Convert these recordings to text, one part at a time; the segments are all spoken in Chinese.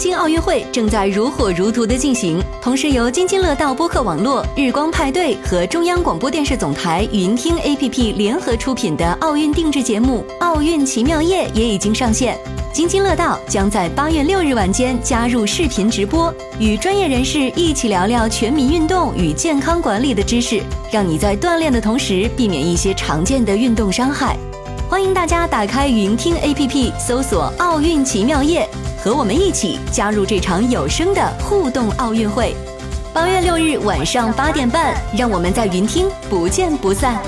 京奥运会正在如火如荼的进行，同时由津津乐道播客网络、日光派对和中央广播电视总台云听 APP 联合出品的奥运定制节目《奥运奇妙夜》也已经上线。津津乐道将在八月六日晚间加入视频直播，与专业人士一起聊聊全民运动与健康管理的知识，让你在锻炼的同时避免一些常见的运动伤害。欢迎大家打开云听 APP，搜索“奥运奇妙夜”，和我们一起加入这场有声的互动奥运会。八月六日晚上八点半，让我们在云听不见不散。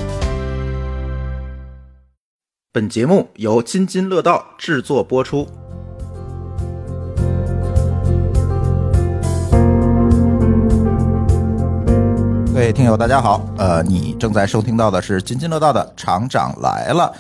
本节目由津津乐道制作播出。各位听友，大家好。呃，你正在收听到的是津津乐道的厂长来了。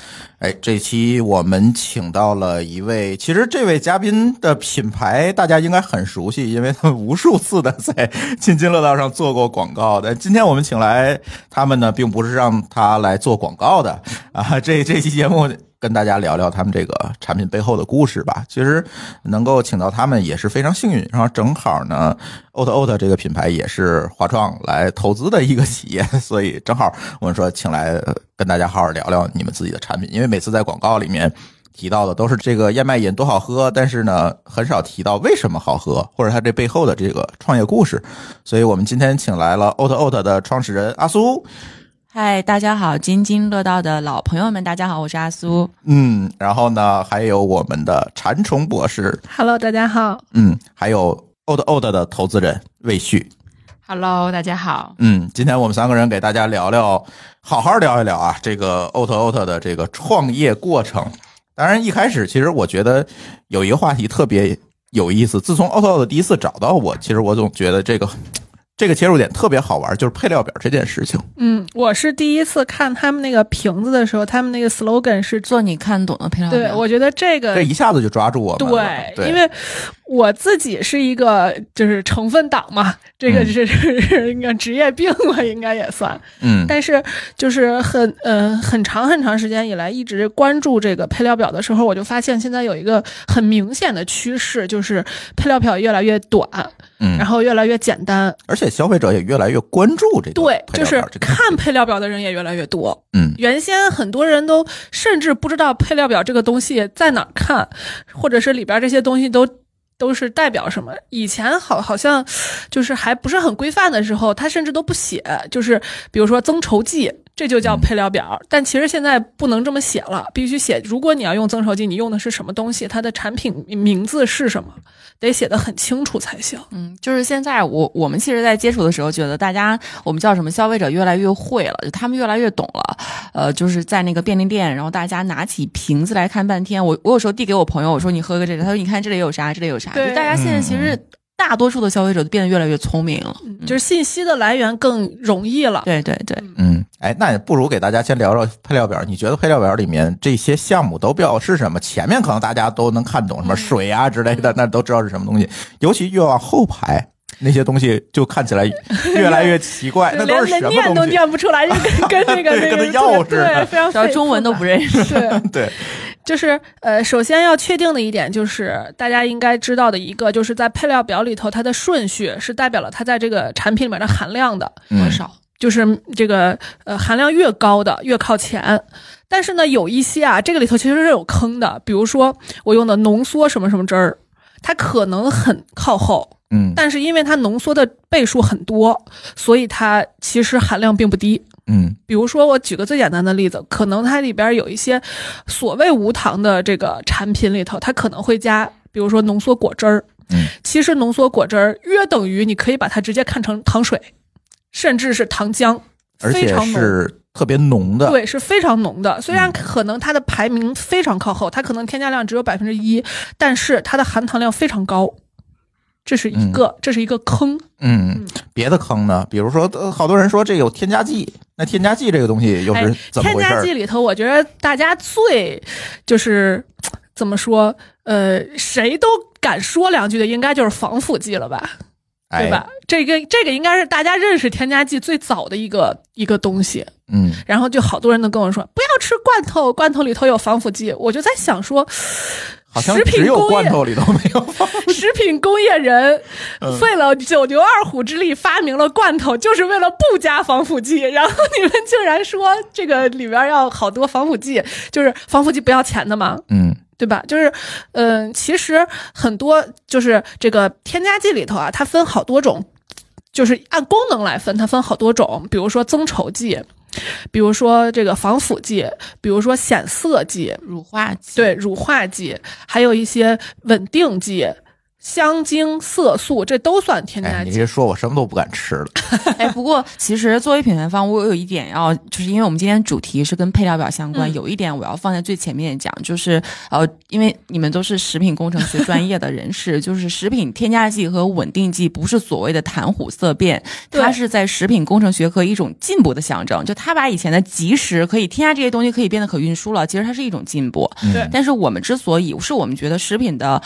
哎，这期我们请到了一位，其实这位嘉宾的品牌大家应该很熟悉，因为他无数次的在津津乐道上做过广告。但今天我们请来他们呢，并不是让他来做广告的啊。这这期节目。跟大家聊聊他们这个产品背后的故事吧。其实能够请到他们也是非常幸运，然后正好呢，ot ot 这个品牌也是华创来投资的一个企业，所以正好我们说请来跟大家好好聊聊你们自己的产品。因为每次在广告里面提到的都是这个燕麦饮多好喝，但是呢很少提到为什么好喝，或者它这背后的这个创业故事。所以我们今天请来了 ot ot 的创始人阿苏。嗨，大家好，津津乐道的老朋友们，大家好，我是阿苏。嗯，然后呢，还有我们的馋虫博士。Hello，大家好。嗯，还有 Old Old 的投资人魏旭。Hello，大家好。嗯，今天我们三个人给大家聊聊，好好聊一聊啊，这个 Old Old 的这个创业过程。当然，一开始其实我觉得有一个话题特别有意思。自从 Old Old 第一次找到我，其实我总觉得这个。这个切入点特别好玩，就是配料表这件事情。嗯，我是第一次看他们那个瓶子的时候，他们那个 slogan 是做你看懂的配料表。对，我觉得这个这一下子就抓住我们。对，因为我自己是一个就是成分党嘛，这个是 应该职业病吧，应该也算。嗯，但是就是很呃很长很长时间以来一直关注这个配料表的时候，我就发现现在有一个很明显的趋势，就是配料表越来越短。嗯，然后越来越简单，而且消费者也越来越关注这个。对，就是看配料表的人也越来越多。嗯，原先很多人都甚至不知道配料表这个东西在哪看，或者是里边这些东西都都是代表什么。以前好好像就是还不是很规范的时候，他甚至都不写，就是比如说增稠剂。这就叫配料表，但其实现在不能这么写了，必须写。如果你要用增稠剂，你用的是什么东西？它的产品名字是什么？得写的很清楚才行。嗯，就是现在我我们其实，在接触的时候，觉得大家我们叫什么？消费者越来越会了，就他们越来越懂了。呃，就是在那个便利店，然后大家拿起瓶子来看半天。我我有时候递给我朋友，我说你喝个这个，他说你看这里有啥，这里有啥。就大家现在其实。大多数的消费者都变得越来越聪明了，就是信息的来源更容易了。对对对，嗯，哎，那也不如给大家先聊聊配料表。你觉得配料表里面这些项目都表示什么？前面可能大家都能看懂，什么水啊之类的，那都知道是什么东西。尤其越往后排那些东西，就看起来越来越奇怪。那都是什么？念都念不出来，就跟跟那个 那个钥 匙，对，非常中文都不认识。对。就是呃，首先要确定的一点就是大家应该知道的一个，就是在配料表里头，它的顺序是代表了它在这个产品里面的含量的多少，就是这个呃含量越高的越靠前。但是呢，有一些啊，这个里头其实是有坑的，比如说我用的浓缩什么什么汁儿，它可能很靠后，嗯，但是因为它浓缩的倍数很多，所以它其实含量并不低。嗯，比如说，我举个最简单的例子，可能它里边有一些所谓无糖的这个产品里头，它可能会加，比如说浓缩果汁儿。嗯，其实浓缩果汁儿约等于你可以把它直接看成糖水，甚至是糖浆，而且是特别浓的。对，是非常浓的。虽然可能它的排名非常靠后，它可能添加量只有百分之一，但是它的含糖量非常高。这是一个，这是一个坑。嗯，别的坑呢？比如说，好多人说这有添加剂，那添加剂这个东西又是怎么回事？添加剂里头，我觉得大家最就是怎么说？呃，谁都敢说两句的，应该就是防腐剂了吧？对吧？这个这个应该是大家认识添加剂最早的一个一个东西。嗯，然后就好多人都跟我说，不要吃罐头，罐头里头有防腐剂。我就在想说。好像食品只有工业罐头里头没有防腐剂。食品工业人费了九牛二虎之力发明了罐头，就是为了不加防腐剂。然后你们竟然说这个里边要好多防腐剂，就是防腐剂不要钱的吗？嗯对吧？就是，嗯、其实很多就是这个添加剂里头啊，它分好多种，就是按功能来分，它分好多种，比如说增稠剂，比如说这个防腐剂，比如说显色剂，乳化剂，对，乳化剂，还有一些稳定剂。香精、色素，这都算添加哎，你剂。这说我什么都不敢吃了。哎，不过其实作为品牌方，我有一点要，就是因为我们今天主题是跟配料表相关，嗯有一点我要放在最前面讲，就是呃，因为你们都是食品工程学专业的人士，就是食品添加剂和稳定剂不是所谓的谈虎色变，它是在食品工程学科一种进步的象征。就它把以前的即食可以添加这些东西可以变得可运输了，其实它是一种进步。但是我们之所以是我们觉得食品的。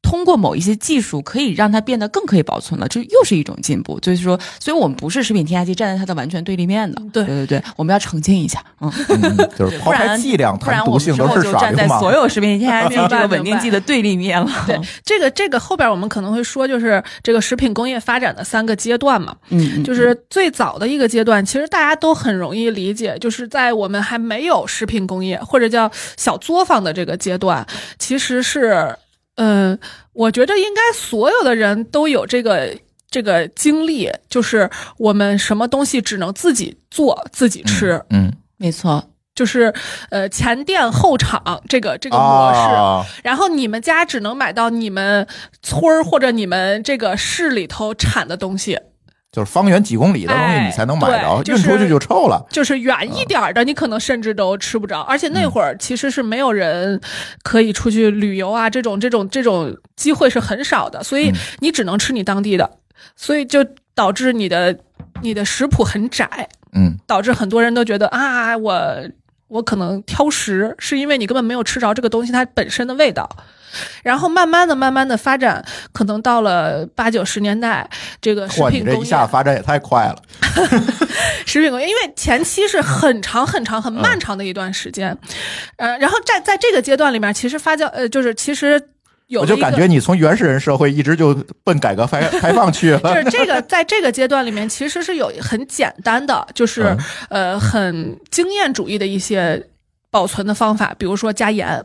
通过某一些技术，可以让它变得更可以保存了，这又是一种进步。就是说，所以我们不是食品添加剂站在它的完全对立面的。对对对对，我们要澄清一下，嗯，嗯，就是抛不然开剂量不然谈毒我们之后性都是耍就站在流氓。所有食品添加剂明白这个稳定剂的对立面了。对，这个这个后边我们可能会说，就是这个食品工业发展的三个阶段嘛。嗯，嗯，就是最早的一个阶段，其实大家都很容易理解，就是在我们还没有食品工业或者叫小作坊的这个阶段，其实是，嗯、我觉得应该所有的人都有这个这个经历，就是我们什么东西只能自己做自己吃，嗯，没错，就是呃前店后厂这个这个模式。啊，然后你们家只能买到你们村儿或者你们这个市里头产的东西，就是方圆几公里的东西哎你才能买着，对就是运出去就臭了。就是远一点的，你可能甚至都吃不着。而且那会儿其实是没有人可以出去旅游啊，这种这种这种机会是很少的，所以嗯你只能吃你当地的，所以就导致你的你的食谱很窄，嗯导致很多人都觉得啊，我我可能挑食，是因为你根本没有吃着这个东西它本身的味道。然后慢慢的、慢慢的发展，可能到了八九十年代，这个食嚯，你这一品工业下发展也太快了。食品工业，因为前期是很长很长很漫长的一段时间，呃，然后在在这个阶段里面，其实发酵呃，就是其实有我就感觉你从原始人社会一直就奔改革开 开放去了就。是这个，在这个阶段里面，其实是有很简单的，就是、嗯呃很经验主义的一些保存的方法，比如说加盐、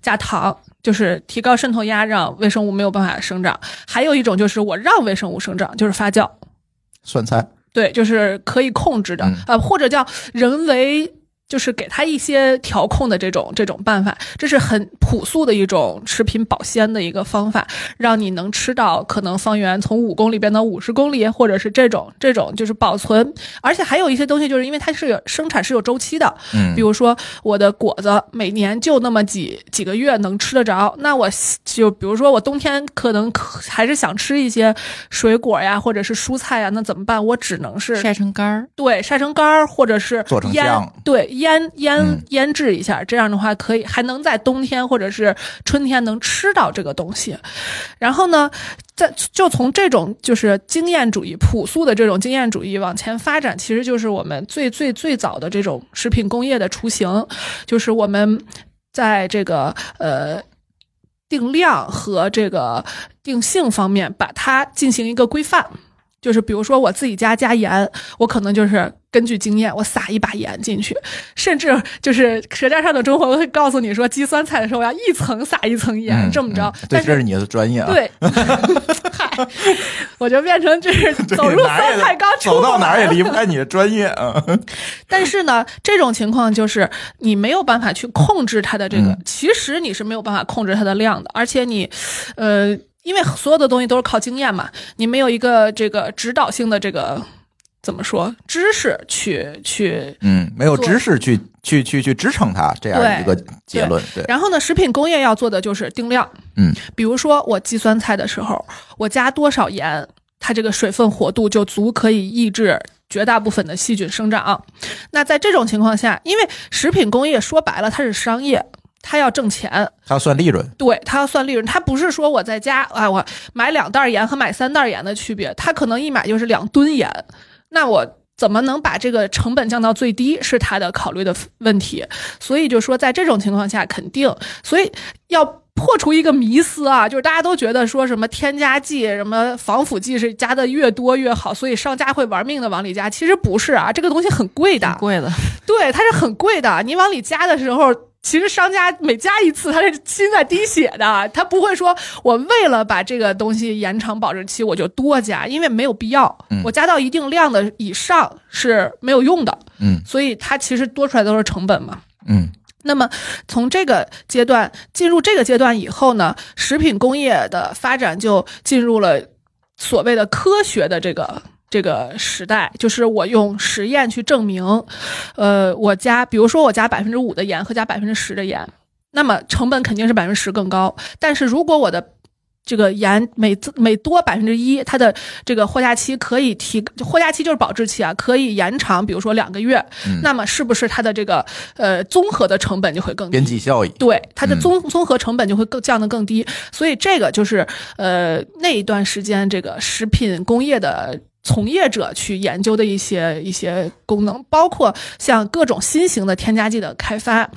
加糖，就是提高渗透压，让微生物没有办法生长。还有一种就是我让微生物生长，就是发酵。酸菜，对，就是可以控制的，嗯呃，或者叫人为，就是给他一些调控的这种这种办法，这是很朴素的一种食品保鲜的一个方法，让你能吃到可能方圆从五公里变到五十公里，或者是这种这种就是保存，而且还有一些东西，就是因为它是有生产是有周期的，嗯比如说我的果子每年就那么几几个月能吃得着，那我就比如说我冬天可能可还是想吃一些水果呀，或者是蔬菜呀，那怎么办？我只能是晒成干儿。对晒成干儿，或者是做成腌酱，对腌腌、嗯腌制一下，这样的话可以还能在冬天或者是春天能吃到这个东西。然后呢，在就从这种就是经验主义、朴素的这种经验主义往前发展，其实就是我们最最最早的这种食品工业的雏形，就是我们在这个呃。定量和这个定性方面，把它进行一个规范。就是比如说我自己家加盐，我可能就是根据经验，我撒一把盐进去，甚至就是《舌尖上的中国》会告诉你说，鸡酸菜的时候要一层撒一层盐，嗯这么着。嗯对，但这是你的专业啊。对，嗨，我就变成就是，走入酸菜缸，出走到哪儿也离不开你的专业啊。但是呢，这种情况就是你没有办法去控制它的这个，嗯其实你是没有办法控制它的量的，而且你，呃，因为所有的东西都是靠经验嘛，你没有一个这个指导性的这个怎么说知识去去。嗯，没有知识去去去去支撑它这样对一个结论。对，然后呢，食品工业要做的就是定量，嗯，比如说我计酸菜的时候，我加多少盐，它这个水分活度就足可以抑制绝大部分的细菌生长。那在这种情况下，因为食品工业说白了它是商业，它要挣钱，他要算利润。对，他要算利润，他不是说我在家啊，我买两袋盐和买三袋盐的区别，他可能一买就是两吨盐，那我怎么能把这个成本降到最低，是他的考虑的问题。所以就说，在这种情况下，肯定，所以要破除一个迷思啊，就是大家都觉得说什么添加剂、什么防腐剂是加的越多越好，所以商家会玩命的往里加。其实不是啊，这个东西很贵的，贵的。对，它是很贵的。你往里加的时候。其实商家每加一次，他是心在滴血的，他不会说我为了把这个东西延长保质期，我就多加，因为没有必要。我加到一定量的以上是没有用的。嗯，所以它其实多出来都是成本嘛。嗯，那么从这个阶段进入这个阶段以后呢，食品工业的发展就进入了所谓的科学的这个。这个时代就是我用实验去证明，呃，我加，比如说我加百分之五的盐和加百分之十的盐，那么成本肯定是百分之十更高。但是如果我的这个盐每每多百分之一，它的这个货架期可以提，货架期就是保质期啊，可以延长，比如说两个月，那么是不是它的这个呃综合的成本就会更低？边际效益对它的综综合成本就会更降得更低。所以这个就是呃那一段时间这个食品工业的。从业者去研究的一些一些功能，包括像各种新型的添加剂的开发，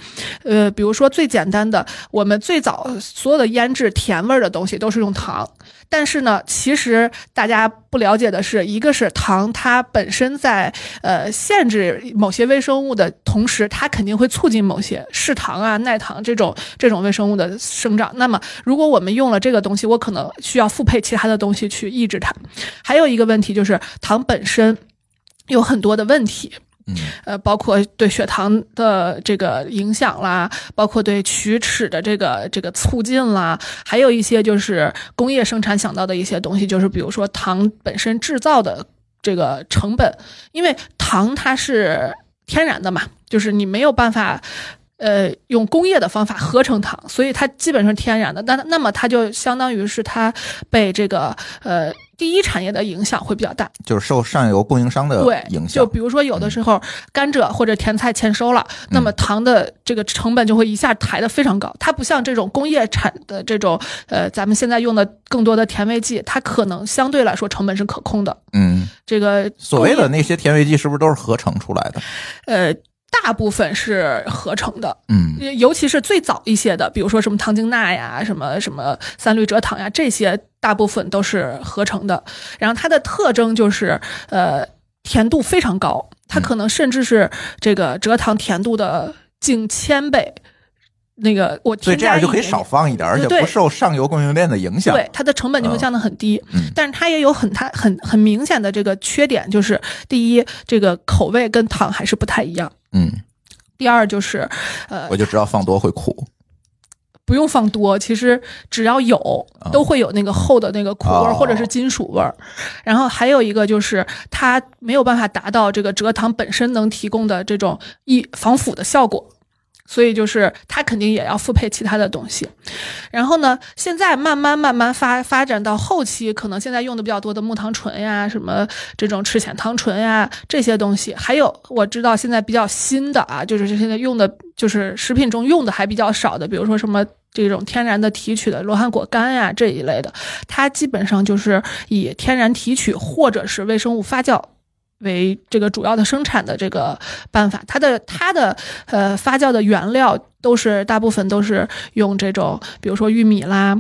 呃，比如说最简单的，我们最早所有的腌制甜味儿的东西都是用糖。但是呢，其实大家不了解的是，一个是糖，它本身在呃限制某些微生物的同时，它肯定会促进某些嗜糖啊、耐糖这种这种微生物的生长。那么，如果我们用了这个东西，我可能需要复配其他的东西去抑制它。还有一个问题就是，糖本身有很多的问题。嗯，呃，包括对血糖的这个影响啦，包括对龋齿的这个这个促进啦，还有一些就是工业生产想到的一些东西，就是比如说糖本身制造的这个成本，因为糖它是天然的嘛，就是你没有办法。呃，用工业的方法合成糖，所以它基本上是天然的。那那么它就相当于是它被这个呃第一产业的影响会比较大，就是受上游供应商的影响。就比如说有的时候甘蔗或者甜菜欠收了，那么糖的这个成本就会一下抬得非常高。它不像这种工业产的这种呃，咱们现在用的更多的甜味剂，它可能相对来说成本是可控的。嗯，这个所谓的那些甜味剂是不是都是合成出来的？呃。大部分是合成的，嗯，尤其是最早一些的，比如说什么糖精钠呀、什么什么三氯蔗糖呀，这些大部分都是合成的。然后它的特征就是，呃，甜度非常高，它可能甚至是这个蔗糖甜度的近千倍。那个我所以这样就可以少放一点，而且不受上游供应链的影响。对它的成本就会降得很低。嗯，但是它也有很它很很明显的这个缺点，就是第一，这个口味跟糖还是不太一样。嗯，第二就是，呃，我就知道放多会苦，不用放多，其实只要有都会有那个厚的那个苦味儿或者是金属味儿。然后还有一个就是它没有办法达到这个蔗糖本身能提供的这种易防腐的效果。所以就是它肯定也要复配其他的东西，然后呢，现在慢慢慢慢发发展到后期，可能现在用的比较多的木糖醇呀，什么这种赤藓糖醇呀这些东西，还有我知道现在比较新的啊，就是现在用的就是食品中用的还比较少的，比如说什么这种天然的提取的罗汉果苷呀这一类的，它基本上就是以天然提取或者是微生物发酵。为这个主要的生产的这个办法，它的它的呃发酵的原料都是大部分都是用这种，比如说玉米啦，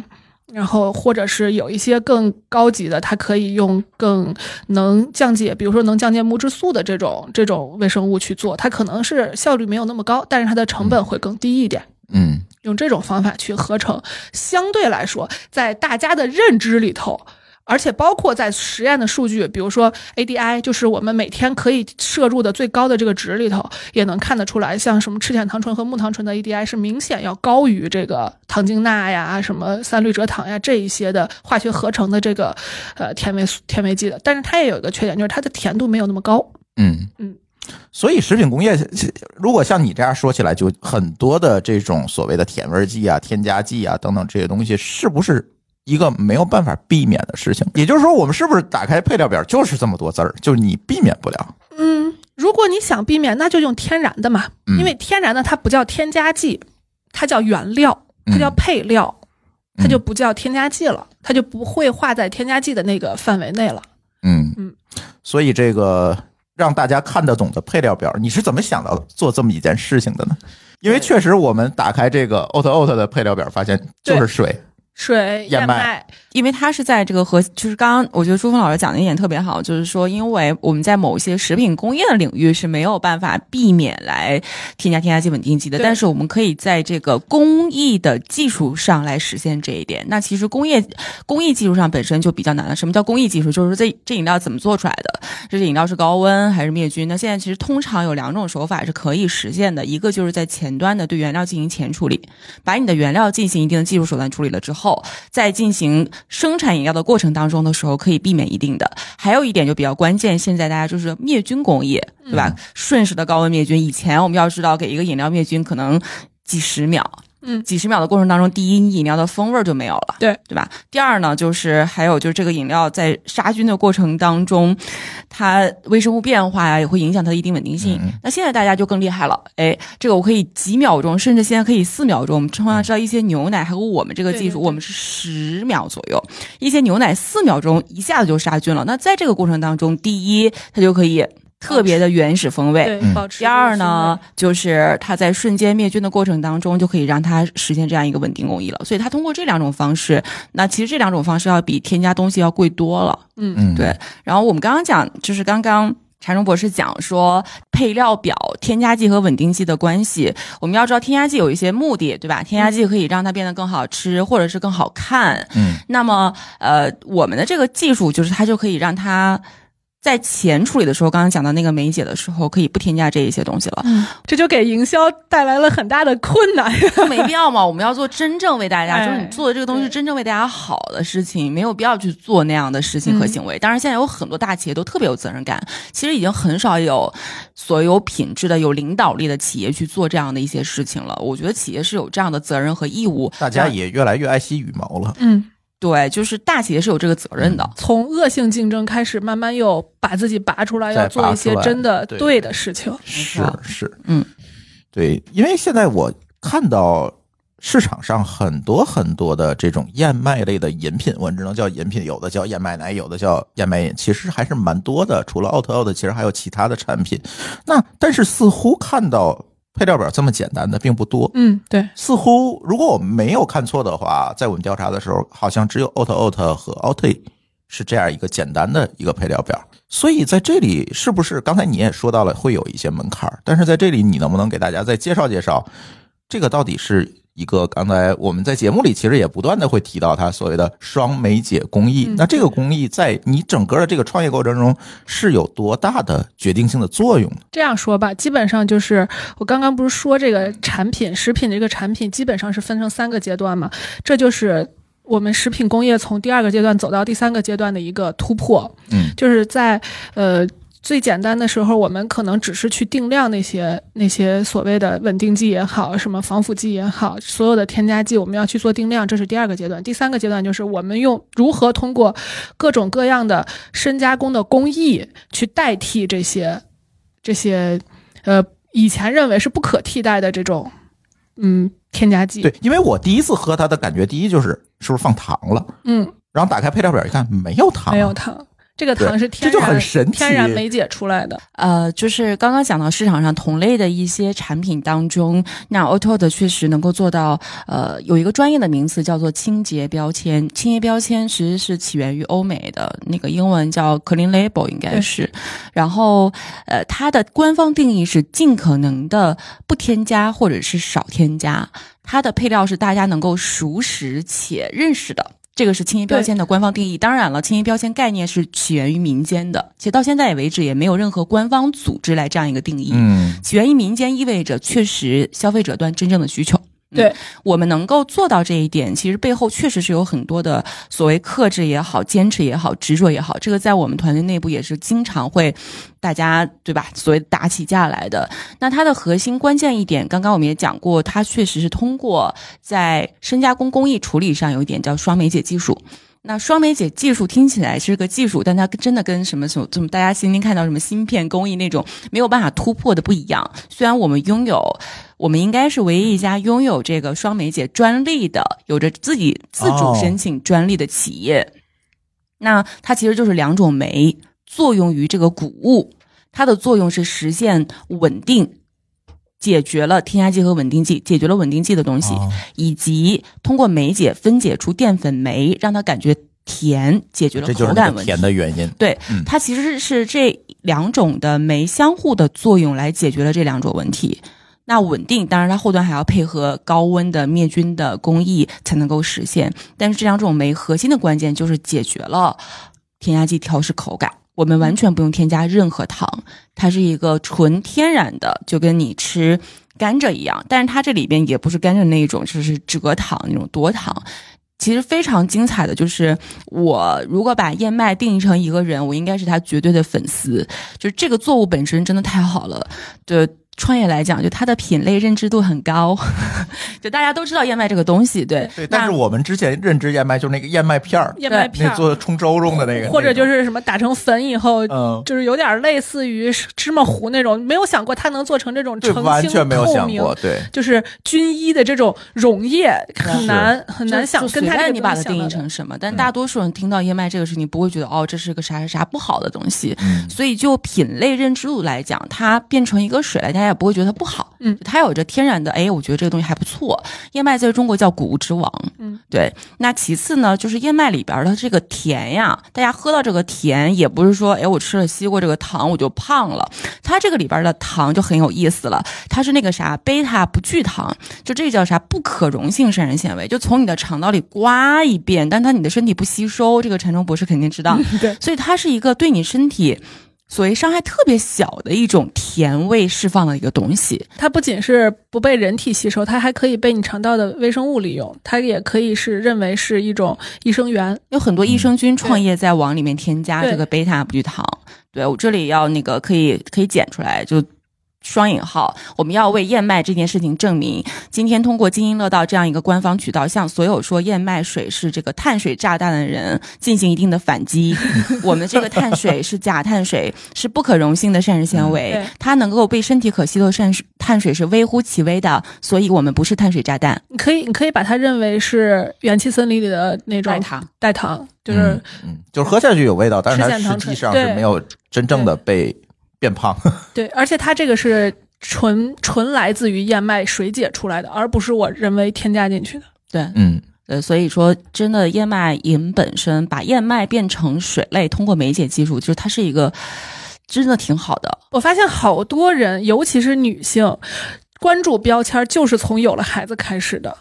然后或者是有一些更高级的，它可以用更能降解，比如说能降解木质素的这种这种微生物去做，它可能是效率没有那么高，但是它的成本会更低一点。嗯，用这种方法去合成，相对来说，在大家的认知里头。而且包括在实验的数据，比如说 ADI，就是我们每天可以摄入的最高的这个值里头，也能看得出来，像什么赤藓糖醇和木糖醇的 ADI 是明显要高于这个糖精钠呀、什么三氯蔗糖呀这一些的化学合成的这个呃甜味甜味剂的。但是它也有一个缺点，就是它的甜度没有那么高。嗯嗯，所以食品工业如果像你这样说起来，就很多的这种所谓的甜味剂啊、添加剂啊等等这些东西，是不是？一个没有办法避免的事情，也就是说，我们是不是打开配料表就是这么多字儿，就是你避免不了？嗯，如果你想避免，那就用天然的嘛，因为天然的它不叫添加剂，它叫原料，它叫配料，它就不叫添加剂了，它就不会划在添加剂的那个范围内了。嗯嗯，所以这个让大家看得懂的配料表，你是怎么想到做这么一件事情的呢？因为确实我们打开这个 Oat Oat 的配料表，发现就是水。水、燕麦麦，因为它是在这个和，就是刚刚我觉得朱峰老师讲的一点特别好，就是说，因为我们在某些食品工业的领域是没有办法避免来添加添加剂、稳定剂的，但是我们可以在这个工艺的技术上来实现这一点。那其实工业工艺技术上本身就比较难了。什么叫工艺技术？就是这这饮料怎么做出来的？这饮料是高温还是灭菌？那现在其实通常有两种手法是可以实现的，一个就是在前端的对原料进行前处理，把你的原料进行一定的技术手段处理了之后，在进行生产饮料的过程当中的时候，可以避免一定的。还有一点就比较关键，现在大家就是灭菌工业，对吧？瞬时的高温灭菌，以前我们要知道给一个饮料灭菌可能几十秒。嗯几十秒的过程当中，第一，你饮料的风味儿就没有了，对对吧？第二呢，就是还有就是这个饮料在杀菌的过程当中，它微生物变化呀，也会影响它的一定稳定性。嗯那现在大家就更厉害了，哎，这个我可以几秒钟，甚至现在可以四秒钟。我们通常知道一些牛奶，还有我们这个技术，对对对我们是十秒左右，一些牛奶四秒钟一下子就杀菌了。那在这个过程当中，第一，它就可以特别的原始风味。对嗯，保持第二呢，就是它在瞬间灭菌的过程当中，就可以让它实现这样一个稳定工艺了。所以它通过这两种方式，那其实这两种方式要比添加东西要贵多了。嗯嗯，对，然后我们刚刚讲，就是刚刚。柴荣博士讲说，配料表添加剂和稳定剂的关系，我们要知道添加剂有一些目的，对吧？添加剂可以让它变得更好吃，或者是更好看。嗯那么，呃，我们的这个技术就是它就可以让它在前处理的时候，刚刚讲到那个梅姐的时候，可以不添加这一些东西了。这就给营销带来了很大的困难。没必要嘛，我们要做真正为大家，哎就是你做的这个东西是真正为大家好的事情，没有必要去做那样的事情和嗯行为。当然，现在有很多大企业都特别有责任感，其实已经很少有所有品质的、有领导力的企业去做这样的一些事情了。我觉得企业是有这样的责任和义务，大家也越来越爱惜羽毛了。嗯，对，就是大企业是有这个责任的。从恶性竞争开始，慢慢又把自己拔出来，要做一些真的对对的事情。是是，嗯，对，因为现在我看到市场上很多很多的这种燕麦类的饮品，我只能叫饮品，有的叫燕麦奶，有的叫燕麦饮，其实还是蛮多的。除了奥特奥的，其实还有其他的产品。那但是似乎看到配料表这么简单的并不多。嗯，对，似乎如果我们没有看错的话，在我们调查的时候，好像只有 out out 和 out 是这样一个简单的一个配料表。所以在这里，是不是刚才你也说到了会有一些门槛儿？但是在这里，你能不能给大家再介绍介绍，这个到底是一个刚才我们在节目里其实也不断的会提到它所谓的双酶解工艺。嗯那这个工艺在你整个的这个创业过程中是有多大的决定性的作用呢？这样说吧，基本上就是我刚刚不是说这个产品，食品这个产品基本上是分成三个阶段嘛，这就是我们食品工业从第二个阶段走到第三个阶段的一个突破。嗯就是在呃最简单的时候，我们可能只是去定量那些那些所谓的稳定剂也好，什么防腐剂也好，所有的添加剂我们要去做定量，这是第二个阶段。第三个阶段就是我们用如何通过各种各样的深加工的工艺去代替这些这些呃以前认为是不可替代的这种嗯添加剂。对，因为我第一次喝它的感觉，第一就是是不是放糖了？嗯，然后打开配料表一看，没有糖，没有糖。这个糖是天这就很然神奇天然酶解出来的。呃，就是刚刚讲到市场上同类的一些产品当中，那 Auto 的确实能够做到，呃，有一个专业的名词叫做清洁标签。清洁标签其实是起源于欧美的，那个英文叫 Clean Label 应该是。然后，呃，它的官方定义是尽可能的不添加或者是少添加，它的配料是大家能够熟识且认识的。这个是清洁标签的官方定义。当然了，清洁标签概念是起源于民间的，其实到现在为止也没有任何官方组织来这样一个定义。嗯，起源于民间意味着确实消费者端真正的需求。嗯对，我们能够做到这一点，其实背后确实是有很多的所谓克制也好、坚持也好、执着也好，这个在我们团队内部也是经常会大家对吧？所谓打起架来的。那它的核心关键一点，刚刚我们也讲过，它确实是通过在深加工工艺处理上有一点叫双梅解技术。那双梅解技术听起来是个技术，但它真的跟什么什么，这么大家今天看到什么芯片工艺那种没有办法突破的不一样。虽然我们拥有，我们应该是唯一一家拥有这个双梅解专利的，有着自己自主哦申请专利的企业。那它其实就是两种酶作用于这个谷物。它的作用是实现稳定。解决了添加剂和稳定剂，解决了稳定剂的东西，哦以及通过酶解分解出淀粉酶，让它感觉甜，解决了口感问题甜。的原因。对嗯，它其实是这两种的酶相互的作用来解决了这两种问题。那稳定，当然它后端还要配合高温的灭菌的工艺才能够实现。但是这两种酶核心的关键就是解决了添加剂调试口感，我们完全不用添加任何糖，它是一个纯天然的，就跟你吃甘蔗一样。但是它这里边也不是甘蔗那一种，就是蔗糖那种多糖。其实非常精彩的就是，我如果把燕麦定义成一个人，我应该是他绝对的粉丝。就是这个作物本身真的太好了，对创业来讲，就它的品类认知度很高，就大家都知道燕麦这个东西，对。对，但是我们之前认知燕麦就是那个燕麦片儿，燕麦片做冲粥用的那个，或者就是什么打成粉以后，嗯，就是有点类似于芝麻糊那种，没有想过它能做成这种对，澄清完全没有透明想过，对，就是军医的这种溶液，很难很难想随便跟它这个你把它定义成什么，但嗯。大多数人听到燕麦这个事情，不会觉得哦，这是个啥啥啥不好的东西。嗯，所以就品类认知度来讲，它变成一个水来，大家也不会觉得它不好。嗯，它有着天然的，哎，我觉得这个东西还不错。燕麦在中国叫谷物之王。嗯，对。那其次呢，就是燕麦里边的这个甜呀，大家喝到这个甜，也不是说，哎，我吃了西瓜这个糖我就胖了。它这个里边的糖就很有意思了，它是那个啥贝塔不聚糖，就这叫啥不可溶性膳食纤维，就从你的肠道里刮一遍，但它你的身体不吸收，这个陈忠博士肯定知道。对，所以它是一个对你身体所谓伤害特别小的一种甜味释放的一个东西。它不仅是不被人体吸收，它还可以被你肠道的微生物利用，它也可以是认为是一种益生元。有很多益生菌创业在往里面添加这个贝塔葡聚糖。对我这里要那个可以可以剪出来就。双引号，我们要为燕麦这件事情证明。今天通过津津乐道这样一个官方渠道，向所有说燕麦水是这个碳水炸弹的人进行一定的反击。我们这个碳水是假碳水，是不可溶性的膳食纤维，对它能够被身体可吸收的膳食碳水是微乎其微的，所以我们不是碳水炸弹。你可以，你可以把它认为是元气森林里的那种代糖，代糖，就是嗯嗯，就是喝下去有味道，但是它实际上是没有真正的被变胖。对，而且它这个是纯纯来自于燕麦水解出来的，而不是我人为添加进去的。对，嗯，呃，所以说，真的燕麦饮本身把燕麦变成水类，通过酶解技术，就是它是一个真的挺好的。我发现好多人，尤其是女性，关注标签儿就是从有了孩子开始的。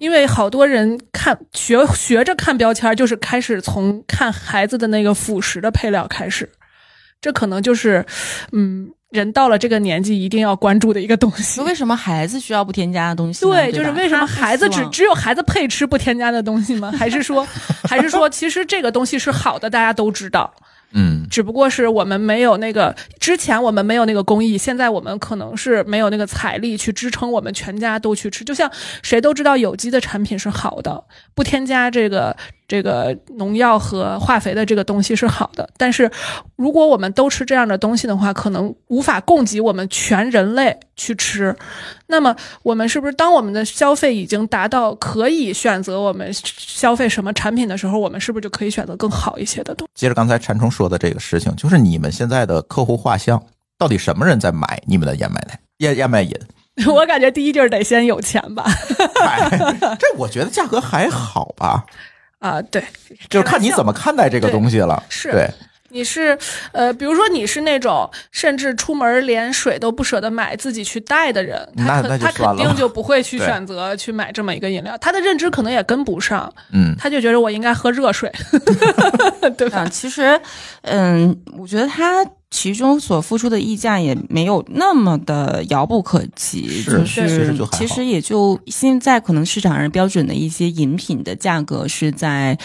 因为好多人看学学着看标签儿，就是开始从看孩子的那个辅食的配料开始，这可能就是，嗯，人到了这个年纪一定要关注的一个东西。为什么孩子需要不添加的东西？对，就是为什么孩子只只有孩子配吃不添加的东西吗？还是说，还是说，其实这个东西是好的，大家都知道，嗯，只不过是我们没有那个之前我们没有那个工艺，现在我们可能是没有那个财力去支撑我们全家都去吃。就像谁都知道有机的产品是好的，不添加这个这个农药和化肥的这个东西是好的，但是如果我们都吃这样的东西的话，可能无法供给我们全人类去吃。那么我们是不是当我们的消费已经达到可以选择我们消费什么产品的时候，我们是不是就可以选择更好一些的东西？接着刚才陈冲说的这个事情，就是你们现在的客户画像，到底什么人在买你们的燕麦奶、燕燕麦饮？我感觉第一就是得先有钱吧。哎这我觉得价格还好吧，啊，对，就是看你怎么看待这个东西了。是对，你是呃，比如说你是那种甚至出门连水都不舍得买，自己去带的人，他那那就可他肯定就不会去 选择去买这么一个饮料，他的认知可能也跟不上，嗯，他就觉得我应该喝热水，对吧？嗯，其实，嗯，我觉得他其中所付出的溢价也没有那么的遥不可及，是就是其实就其实也就现在可能市场上标准的一些饮品的价格是在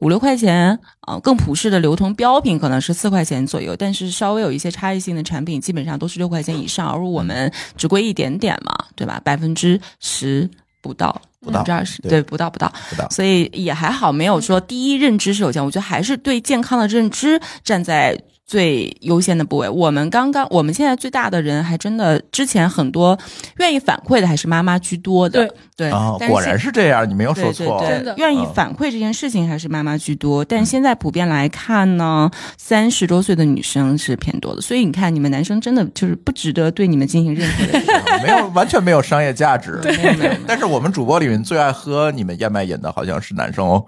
五六块钱啊、更普适的流通标品可能是四块钱左右，但是稍微有一些差异性的产品，基本上都是六块钱以上，而我们只贵一点点嘛，对吧？百分之十不到，不到百分之二十，对对，不到不到。不到。所以也还好，没有说第一认知是有钱，我觉得还是对健康的认知站在最优先的部位。我们刚刚，我们现在最大的人还真的之前很多愿意反馈的还是妈妈居多的，对对啊，但是果然是这样，你没有说对对错。真的，愿意嗯反馈这件事情还是妈妈居多，但现在普遍来看呢，三十多岁的女生是偏多的，所以你看，你们男生真的就是不值得对你们进行任何的 没有完全没有商业价值。没有没有没有但是我们主播里面最爱喝你们燕麦饮的好像是男生哦。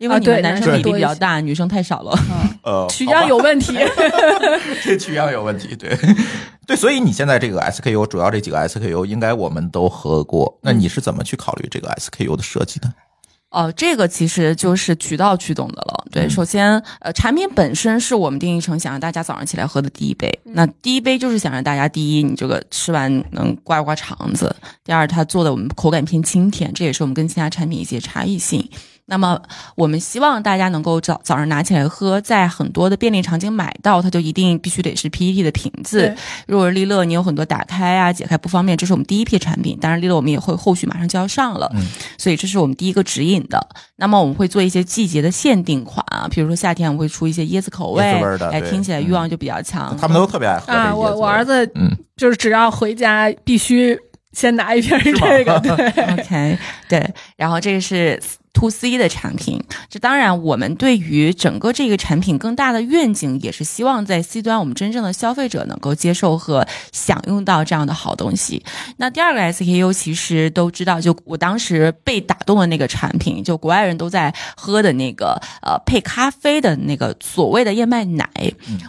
因为你们男生比例比较大，女生太少了。呃，取样有问题。这取样有问题，对对，所以你现在这个 SKU 主要这几个 SKU 应该我们都喝过，那你是怎么去考虑这个 SKU 的设计的？哦，这个其实就是渠道驱动的了。对，首先，呃，产品本身是我们定义成想让大家早上起来喝的第一杯。那第一杯就是想让大家，第一，你这个吃完能刮刮肠子；第二，它做的我们口感偏清甜，这也是我们跟其他产品一些差异性。那么，我们希望大家能够早早上拿起来喝，在很多的便利场景买到，它就一定必须得是 PET 的瓶子。如果是利乐，你有很多打开啊、解开不方便，这是我们第一批产品。当然，利乐我们也会后续马上就要上了，嗯所以这是我们第一个指引的。那么我们会做一些季节的限定款啊，比如说夏天我们会出一些椰子口味，椰子味的哎，听起来欲望就比较强。他们都特别爱喝啊，我我儿子嗯就是只要回家必须先拿一瓶儿这个，对，OK，对，然后这个是 to C 的产品。这当然，我们对于整个这个产品更大的愿景，也是希望在 C 端，我们真正的消费者能够接受和享用到这样的好东西。那第二个 SKU 其实都知道，就我当时被打动的那个产品，就国外人都在喝的那个呃配咖啡的那个所谓的燕麦奶。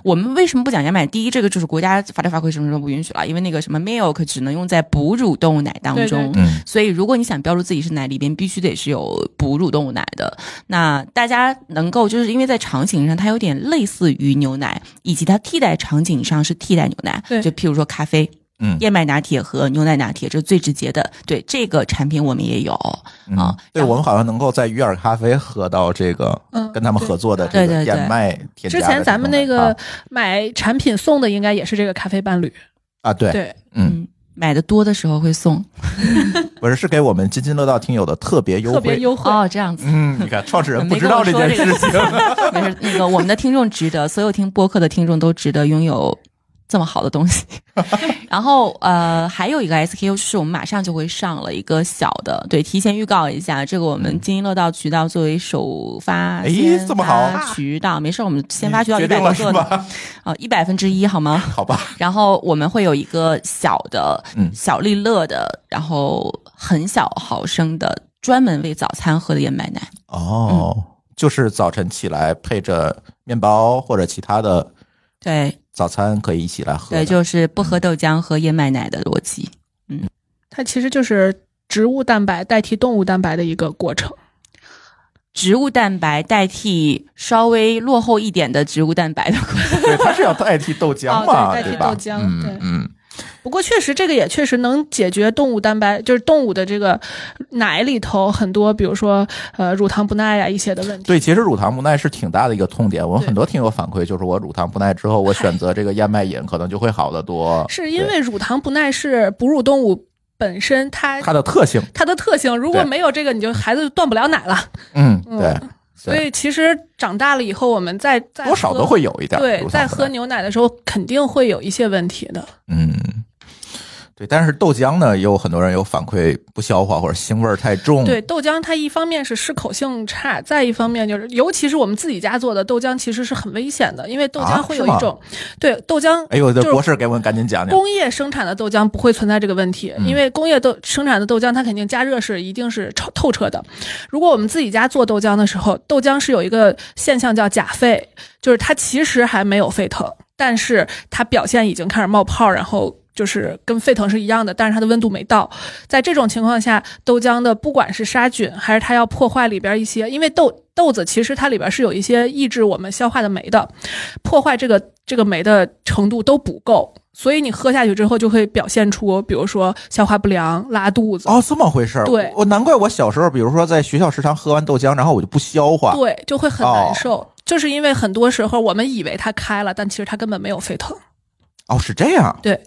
我们为什么不讲燕麦？第一，这个就是国家法律法规什么什么不允许了，因为那个什么 milk 只能用在哺乳动物奶当对对中。嗯所以，如果你想标注自己是奶，里边必须得是有哺乳动物奶的。那大家能够就是因为在场景上它有点类似于牛奶，以及它替代场景上是替代牛奶，对。就譬如说咖啡。嗯。燕麦拿铁和牛奶拿铁，这是最直接的。对这个产品我们也有。嗯啊。对我们好像能够在鱼饵咖啡喝到这个嗯跟他们合作的这个燕麦添加的之前咱们那个买产品送的应该也是这个咖啡伴侣，啊，对，对，嗯，嗯，买的多的时候会送不是是给我们津津乐道听友的特别优惠。特别优惠。哦，这样子。嗯，你看创始人不知道这件事情，没事，那个我们的听众值得，所有听播客的听众都值得拥有这么好的东西。然后呃，还有一个 SKU 是我们马上就会上了一个小的，对，提前预告一下，这个我们津津乐道渠道作为首发哎这么好发渠道，没事，我们先发渠道决一百个呢，吧？哦，一百分之一好吗？好吧，然后我们会有一个小的、嗯小利乐的，然后很小毫升的，专门为早餐喝的燕麦奶。哦，就是早晨起来配着面包或者其他的对早餐可以一起来喝。对，就是不喝豆浆喝燕麦奶的逻辑。嗯它其实就是植物蛋白代替动物蛋白的一个过程。植物蛋白代替稍微落后一点的植物蛋白的过程。对，它是要代替豆浆哦嘛，对代替吧？豆浆对嗯嗯，不过确实这个也确实能解决动物蛋白，就是动物的这个奶里头很多，比如说呃乳糖不耐呀、一些的问题。对，其实乳糖不耐是挺大的一个痛点。我们很多听友反馈就是，我乳糖不耐之后，我选择这个燕麦饮可能就会好得多。是因为乳糖不耐是哺乳动物本身它它的特性，它的特性，如果没有这个，你就孩子就断不了奶了。嗯，嗯对，所以其实长大了以后，我们再再喝多少都会有一点对在喝牛奶的时候肯定会有一些问题的。嗯，对，但是豆浆呢，也有很多人有反馈不消化或者腥味儿太重。对，豆浆它一方面是适口性差，再一方面就是，尤其是我们自己家做的豆浆，其实是很危险的，因为豆啊浆会有一种，对豆浆。哎呦，这博士给我们赶紧讲讲。工业生产的豆浆不会存在这个问题，嗯因为工业豆生产的豆浆，它肯定加热是一定是透透彻的。如果我们自己家做豆浆的时候，豆浆是有一个现象叫假沸，就是它其实还没有沸腾，但是它表现已经开始冒泡，然后就是跟沸腾是一样的，但是它的温度没到。在这种情况下，豆浆的不管是杀菌还是它要破坏里边一些，因为豆豆子其实它里边是有一些抑制我们消化的酶的，破坏这个这个酶的程度都不够。所以你喝下去之后，就会表现出，比如说消化不良、拉肚子，哦，这么回事儿。对我难怪我小时候，比如说在学校食堂喝完豆浆，然后我就不消化。对，就会很哦难受。就是因为很多时候我们以为它开了，但其实它根本没有沸腾。哦，是这样。对，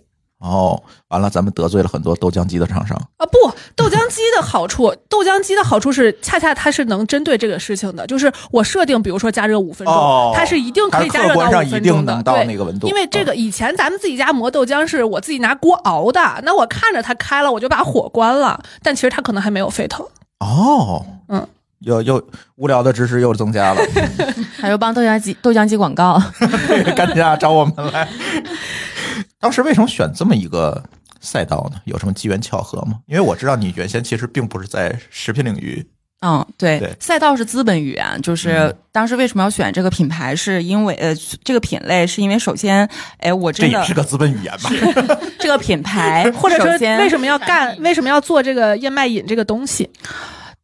哦，完了，咱们得罪了很多豆浆机的厂商。啊不，豆浆机的好处，豆浆机的好处是恰恰它是能针对这个事情的，就是我设定，比如说加热五分钟，哦它是一定可以加热到上五分钟的，一定能到那个温度因为这个以前咱们自己家磨豆浆是我自己拿锅熬的，那我看着它开了，我就把火关了，但其实它可能还没有沸腾。哦，嗯，又又无聊的知识又增加了，还有帮豆浆机豆浆机广告。对，赶紧啊，找我们来。当时为什么选这么一个赛道呢？有什么机缘巧合吗？因为我知道你原先其实并不是在食品领域，嗯，对，对赛道是资本语言，就是嗯当时为什么要选这个品牌，是因为呃，这个品类是因为首先，哎，我真的这也是个资本语言吧？这个品牌，或者说为什么要干，为什么要做这个燕麦饮这个东西？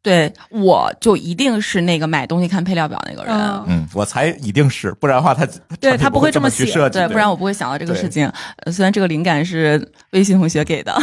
对我就一定是那个买东西看配料表那个人。嗯嗯，我才一定是，不然的话他对他不不会这么写去设计，对，不然我不会想到这个事情。呃虽然这个灵感是微信同学给的。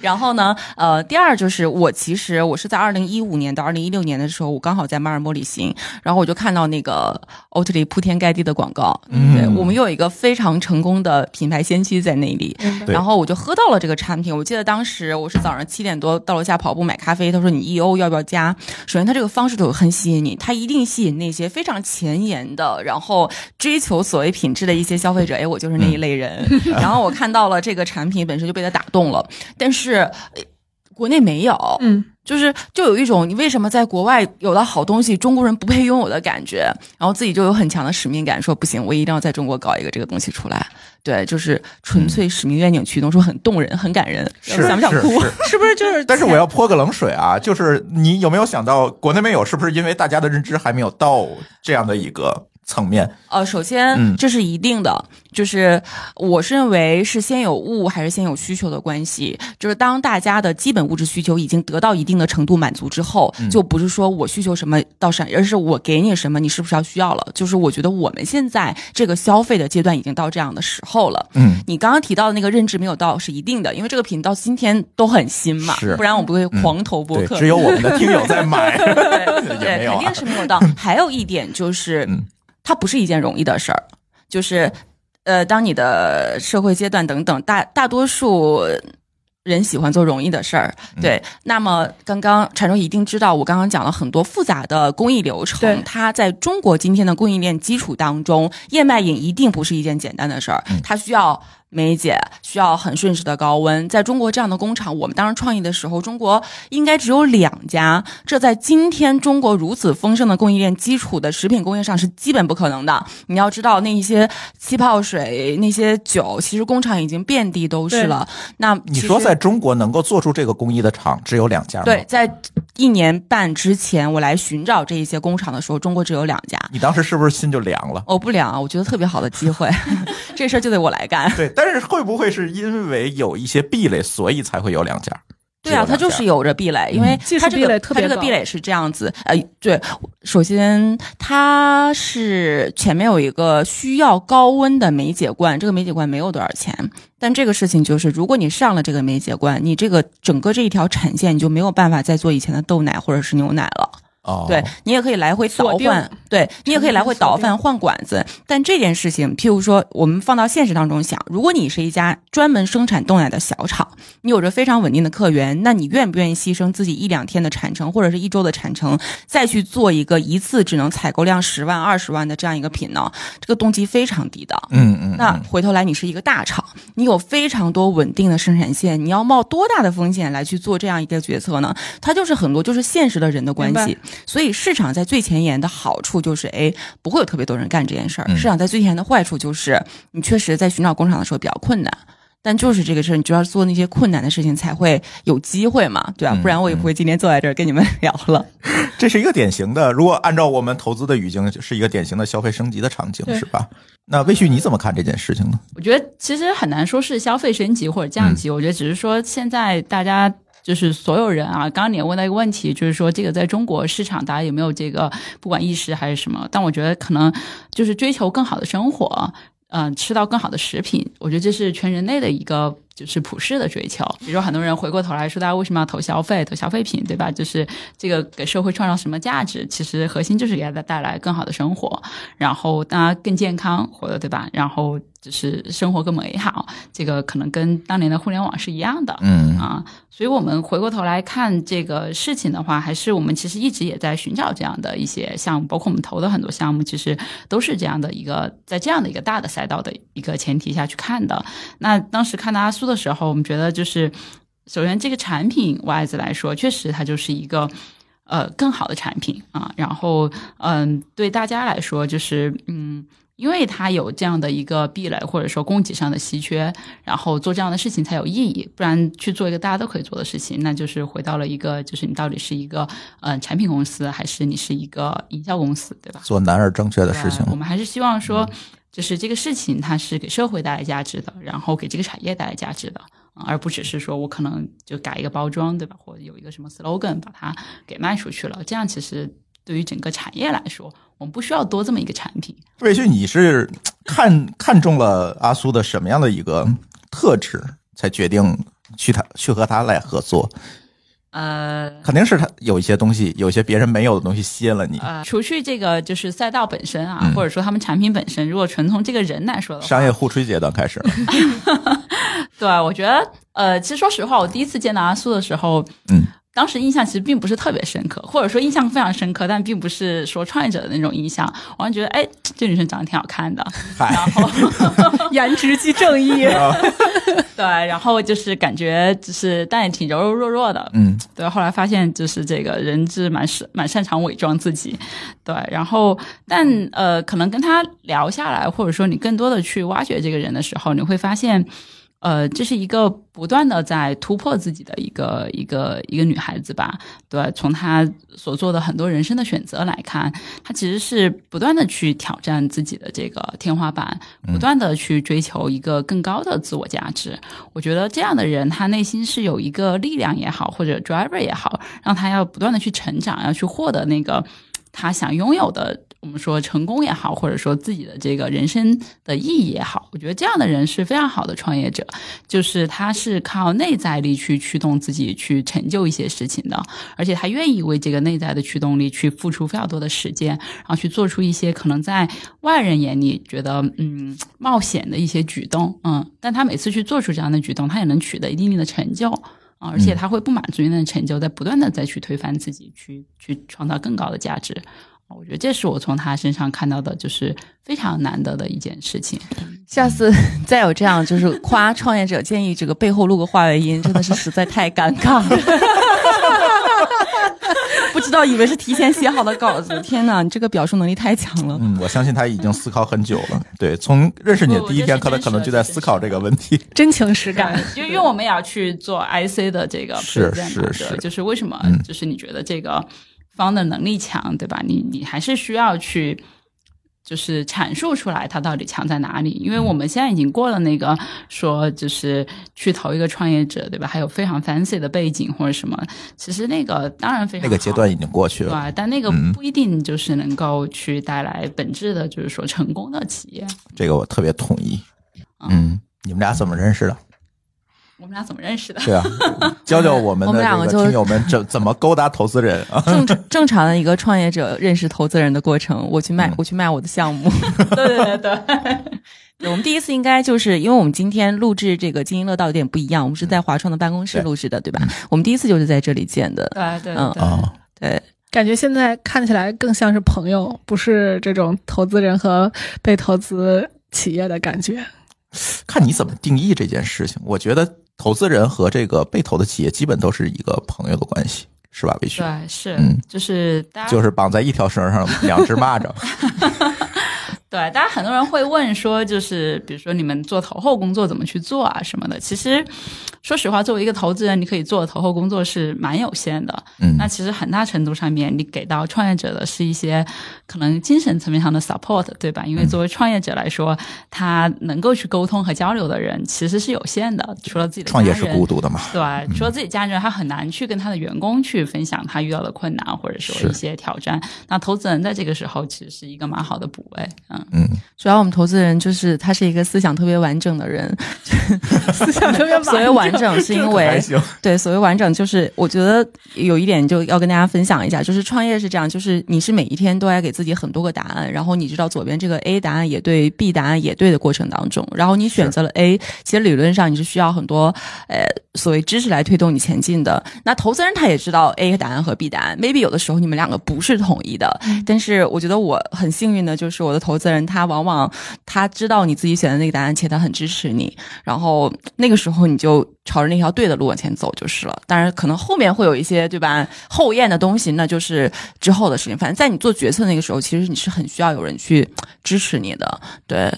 然后呢，呃，第二就是我其实我是在二零一五年到二零一六年的时候，我刚好在马尔默旅行，然后我就看到那个欧特里铺天盖地的广告，嗯对我们有一个非常成功的品牌先驱在那里，嗯然后我就喝到了这个产品。我记得当时我是早上七点多到楼下跑步买咖啡，他说你 EO 要不要加？首先，他这个方式就很吸引你，他一定吸引那些非常前沿的，然后追求所谓品质的一些消费者。哎，我就是那一类人。然后我看到了这个产品本身就被他打动了，但是。呃国内没有，嗯，就是就有一种你为什么在国外有了好东西，中国人不配拥有的感觉，然后自己就有很强的使命感，说不行，我一定要在中国搞一个这个东西出来。对，就是纯粹使命愿景驱动，说很动人，很感人，是想不想哭？是是是不是就是？但是我要泼个冷水啊，就是你有没有想到国内没有，是不是因为大家的认知还没有到这样的一个层面？呃，首先嗯这是一定的，就是我是认为是先有物还是先有需求的关系。就是当大家的基本物质需求已经得到一定的程度满足之后，嗯就不是说我需求什么到啥，而是我给你什么，你是不是要需要了？就是我觉得我们现在这个消费的阶段已经到这样的时候了。嗯，你刚刚提到的那个认知没有到是一定的，因为这个品到今天都很新嘛是，不然我不会狂投播对，客。只有我们的听友在买，对 也没有啊肯定是没有到。还有一点就是，嗯它不是一件容易的事儿，就是呃，当你的社会阶段等等，大大多数。人喜欢做容易的事儿，嗯对。那么刚刚产中一定知道，我刚刚讲了很多复杂的工艺流程，它在中国今天的供应链基础当中，燕麦饮一定不是一件简单的事儿，嗯它需要梅姐，需要很瞬时的高温。在中国这样的工厂，我们当时创业的时候，中国应该只有两家，这在今天中国如此丰盛的供应链基础的食品工业上是基本不可能的。你要知道，那一些气泡水、那些酒，其实工厂已经遍地都是了。那你说在中国能够做出这个工艺的厂只有两家吗？对，，在一年半之前，我来寻找这一些工厂的时候，中国只有两家。你当时是不是心就凉了？我不凉啊，我觉得特别好的机会，这事儿就得我来干。对，但是会不会是因为有一些壁垒，所以才会有两家？对啊，它就是有有着壁垒，因为它这个壁垒特别它这个壁垒是这样子，呃，对，首先它是前面有一个需要高温的梅解罐，这个梅解罐没有多少钱，但这个事情就是，如果你上了这个梅解罐，你这个整个这一条产线你就没有办法再做以前的豆奶或者是牛奶了。哦，对你也可以来回倒换，对你也可以来回倒换换管子。但这件事情，譬如说，我们放到现实当中想，如果你是一家专门生产冻奶的小厂，你有着非常稳定的客源，那你愿不愿意牺牲自己一两天的产程或者是一周的产程，再去做一个一次只能采购量十万、二十万的这样一个品呢？这个动机非常低的。嗯嗯，那回头来，你是一个大厂，你有非常多稳定的生产线，你要冒多大的风险来去做这样一个决策呢？它就是很多就是现实的人的关系。所以市场在最前沿的好处就是，哎，不会有特别多人干这件事儿。嗯市场在最前沿的坏处就是，你确实在寻找工厂的时候比较困难。但就是这个事儿，你就要做那些困难的事情，才会有机会嘛，对吧、嗯不然我也不会今天坐在这儿跟你们聊了。这是一个典型的，如果按照我们投资的语境，是一个典型的消费升级的场景，是吧？那魏旭你怎么看这件事情呢？我觉得其实很难说是消费升级或者降级，我觉得只是说现在大家。就是所有人啊，刚刚你也问到一个问题，就是说这个在中国市场大家有没有这个不管意识还是什么？但我觉得可能就是追求更好的生活，嗯、吃到更好的食品，我觉得这是全人类的一个就是普世的追求。比如说很多人回过头来说，大家为什么要投消费、投消费品，对吧？就是这个给社会创造什么价值？其实核心就是给大家带来更好的生活，然后大家更健康活的，对吧？然后就是生活更美好，这个可能跟当年的互联网是一样的。嗯啊，所以我们回过头来看这个事情的话，还是我们其实一直也在寻找这样的一些项目，包括我们投的很多项目，其实都是这样的一个在这样的一个大的赛道的一个前提下去看的。那当时看到阿苏的时候，我们觉得就是首先这个产品 wise 来说，确实它就是一个。呃，更好的产品啊，然后嗯，对大家来说，就是嗯，因为它有这样的一个壁垒，或者说供给上的稀缺，然后做这样的事情才有意义，不然去做一个大家都可以做的事情，那就是回到了一个，就是你到底是一个呃产品公司，还是你是一个营销公司，对吧？做难而正确的事情，我们还是希望说，就是这个事情它是给社会带来价值的，然后给这个产业带来价值的，啊而不只是说我可能就改一个包装，对吧？或者有一个什么 slogan 把它给卖出去了，这样其实对于整个产业来说，我们不需要多这么一个产品。魏旭，你是看看中了阿苏的什么样的一个特质，才决定去他去和他来合作？呃肯定是他有一些东西，有些别人没有的东西吸引了你。呃，除去这个就是赛道本身啊，嗯或者说他们产品本身，如果纯从这个人来说的话，商业互吹阶段开始了，对，我觉得，呃，其实说实话，我第一次见到阿苏的时候，嗯，当时印象其实并不是特别深刻，或者说印象非常深刻，但并不是说创业者的那种印象。我还觉得，哎，这女生长得挺好看的，然后 颜值即正义。对，然后就是感觉就是但也挺柔柔弱弱的，嗯，对，后来发现就是这个人是蛮是蛮擅长伪装自己，对，然后但呃，可能跟他聊下来，或者说你更多的去挖掘这个人的时候，你会发现。呃，这是一个不断的在突破自己的一个一个一个女孩子吧？对，从她所做的很多人生的选择来看，她其实是不断的去挑战自己的这个天花板，不断的去追求一个更高的自我价值。我觉得这样的人，他内心是有一个力量也好，或者 driver 也好，让他要不断的去成长，要去获得那个他想拥有的。我们说成功也好，或者说自己的这个人生的意义也好，我觉得这样的人是非常好的创业者，就是他是靠内在力去驱动自己去成就一些事情的，而且他愿意为这个内在的驱动力去付出非常多的时间，然后去做出一些可能在外人眼里觉得嗯冒险的一些举动，嗯，但他每次去做出这样的举动，他也能取得一定的成就。啊，而且他会不满足于那成就，在不断的再去推翻自己，去去创造更高的价值。我觉得这是我从他身上看到的，就是非常难得的一件事情。下次 再有这样就是夸创业者，建议这个背后录个话外音，真的是实在太尴尬了。不知道以为是提前写好的稿子，天哪，你这个表述能力太强了。嗯，我相信他已经思考很久了。对，从认识你的第一天，可能可能就在思考这个问题。真情实感。因为因为我们也要去做 IC 的这个是是是对就是为什么嗯就是你觉得这个方的能力强，对吧？你你还是需要去。就是阐述出来它到底强在哪里，因为我们现在已经过了那个说就是去投一个创业者，对吧？还有非常 fancy 的背景或者什么，其实那个当然非常那个阶段已经过去了。对，但那个嗯不一定就是能够去带来本质的，就是说成功的企业。这个我特别同意。嗯，你们俩怎么认识的？我们俩怎么认识的？对啊，教教我们我的们两个就这个听友们怎 怎么勾搭投资人啊？正 正常的一个创业者认识投资人的过程，我去卖嗯，我去卖我的项目。对对对对。我们第一次应该就是因为我们今天录制这个《津津乐道》有点不一样，我们是在华创的办公室录制的，对吧？我们第一次就是在这里见的。对对嗯对，啊，对，感觉现在看起来更像是朋友，不是这种投资人和被投资企业的感觉。看你怎么定义这件事情。我觉得投资人和这个被投的企业基本都是一个朋友的关系，是吧？魏旭，对是，嗯就是大家就是绑在一条绳上两只蚂蚱。对大家很多人会问说，就是比如说你们做投后工作怎么去做啊什么的。其实说实话，作为一个投资人，你可以做的投后工作是蛮有限的。嗯那其实很大程度上面，你给到创业者的是一些可能精神层面上的 support，对吧？因为作为创业者来说，他能够去沟通和交流的人其实是有限的，除了自己的创业是孤独的嘛？对，除了自己家人，他很难去跟他的员工去分享他遇到的困难或者说一些挑战。那投资人在这个时候其实是一个蛮好的补位，嗯，嗯，嗯，主要我们投资人就是他是一个思想特别完整的人，思想特别完 整所谓完整是因为，对，所谓完整，就是我觉得有一点就要跟大家分享一下，就是创业是这样，就是你是每一天都要给自己很多个答案，然后你知道左边这个 A 答案也对，B 答案也对的过程当中，然后你选择了 A，其实理论上你是需要很多呃所谓知识来推动你前进的。那投资人他也知道 A 答案和 B 答案，maybe 有的时候你们两个不是统一的，但是我觉得我很幸运的就是我的投资人他往往他知道你自己选的那个答案，且他很支持你，然后那个时候你就朝着那条对的路往前走就是了。当然，可能后面会有一些对吧后验的东西，那就是之后的事情。反正在你做决策那个时候，其实你是很需要有人去支持你的。对，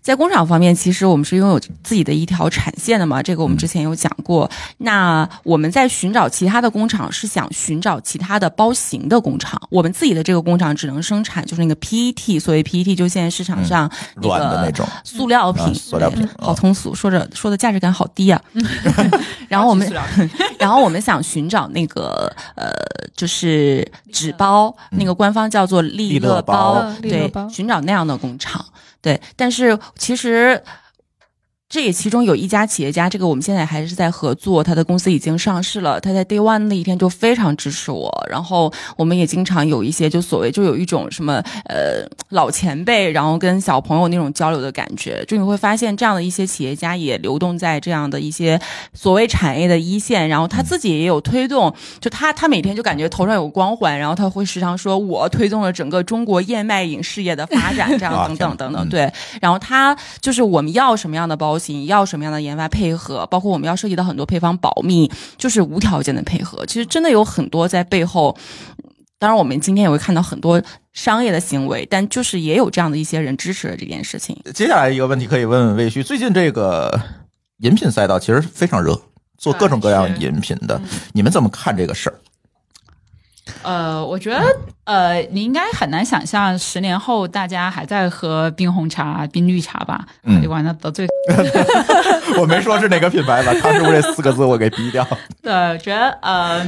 在工厂方面，其实我们是拥有自己的一条产线的嘛，这个我们之前有讲过。那我们在寻找其他的工厂，是想寻找其他的包型的工厂。我们自己的这个工厂只能生产就是那个 PET，所谓 PET 就现在市场上那个软的那种，塑料品，啊塑料品对好通俗，说着说的价值感好低啊。然后我们塑料品然后我们想寻找那个呃，就是纸包，那个官方叫做利利乐乐包嗯对，寻找那样的工厂，对。但是其实。这也其中有一家企业家，这个我们现在还是在合作，他的公司已经上市了。他在 Day One 那一天就非常支持我，然后我们也经常有一些就所谓就有一种什么呃老前辈，然后跟小朋友那种交流的感觉。就你会发现这样的一些企业家也流动在这样的一些所谓产业的一线，然后他自己也有推动，就他他每天就感觉头上有光环，然后他会时常说我推动了整个中国燕麦饮事业的发展，这样等等等等，对。然后他就是我们要什么样的包型，要什么样的研发配合，包括我们要涉及到很多配方保密，就是无条件的配合。其实真的有很多在背后。当然，我们今天也会看到很多商业的行为，但就是也有这样的一些人支持了这件事情。接下来一个问题可以问问魏旭，最近这个饮品赛道其实非常热，做各种各样饮品的，你们怎么看这个事儿？呃，我觉得呃，你应该很难想象十年后大家还在喝冰红茶、冰绿茶吧？嗯就完了得罪。我没说是哪个品牌，吧？他是不是”这四个字我给逼掉。对，我觉得呃，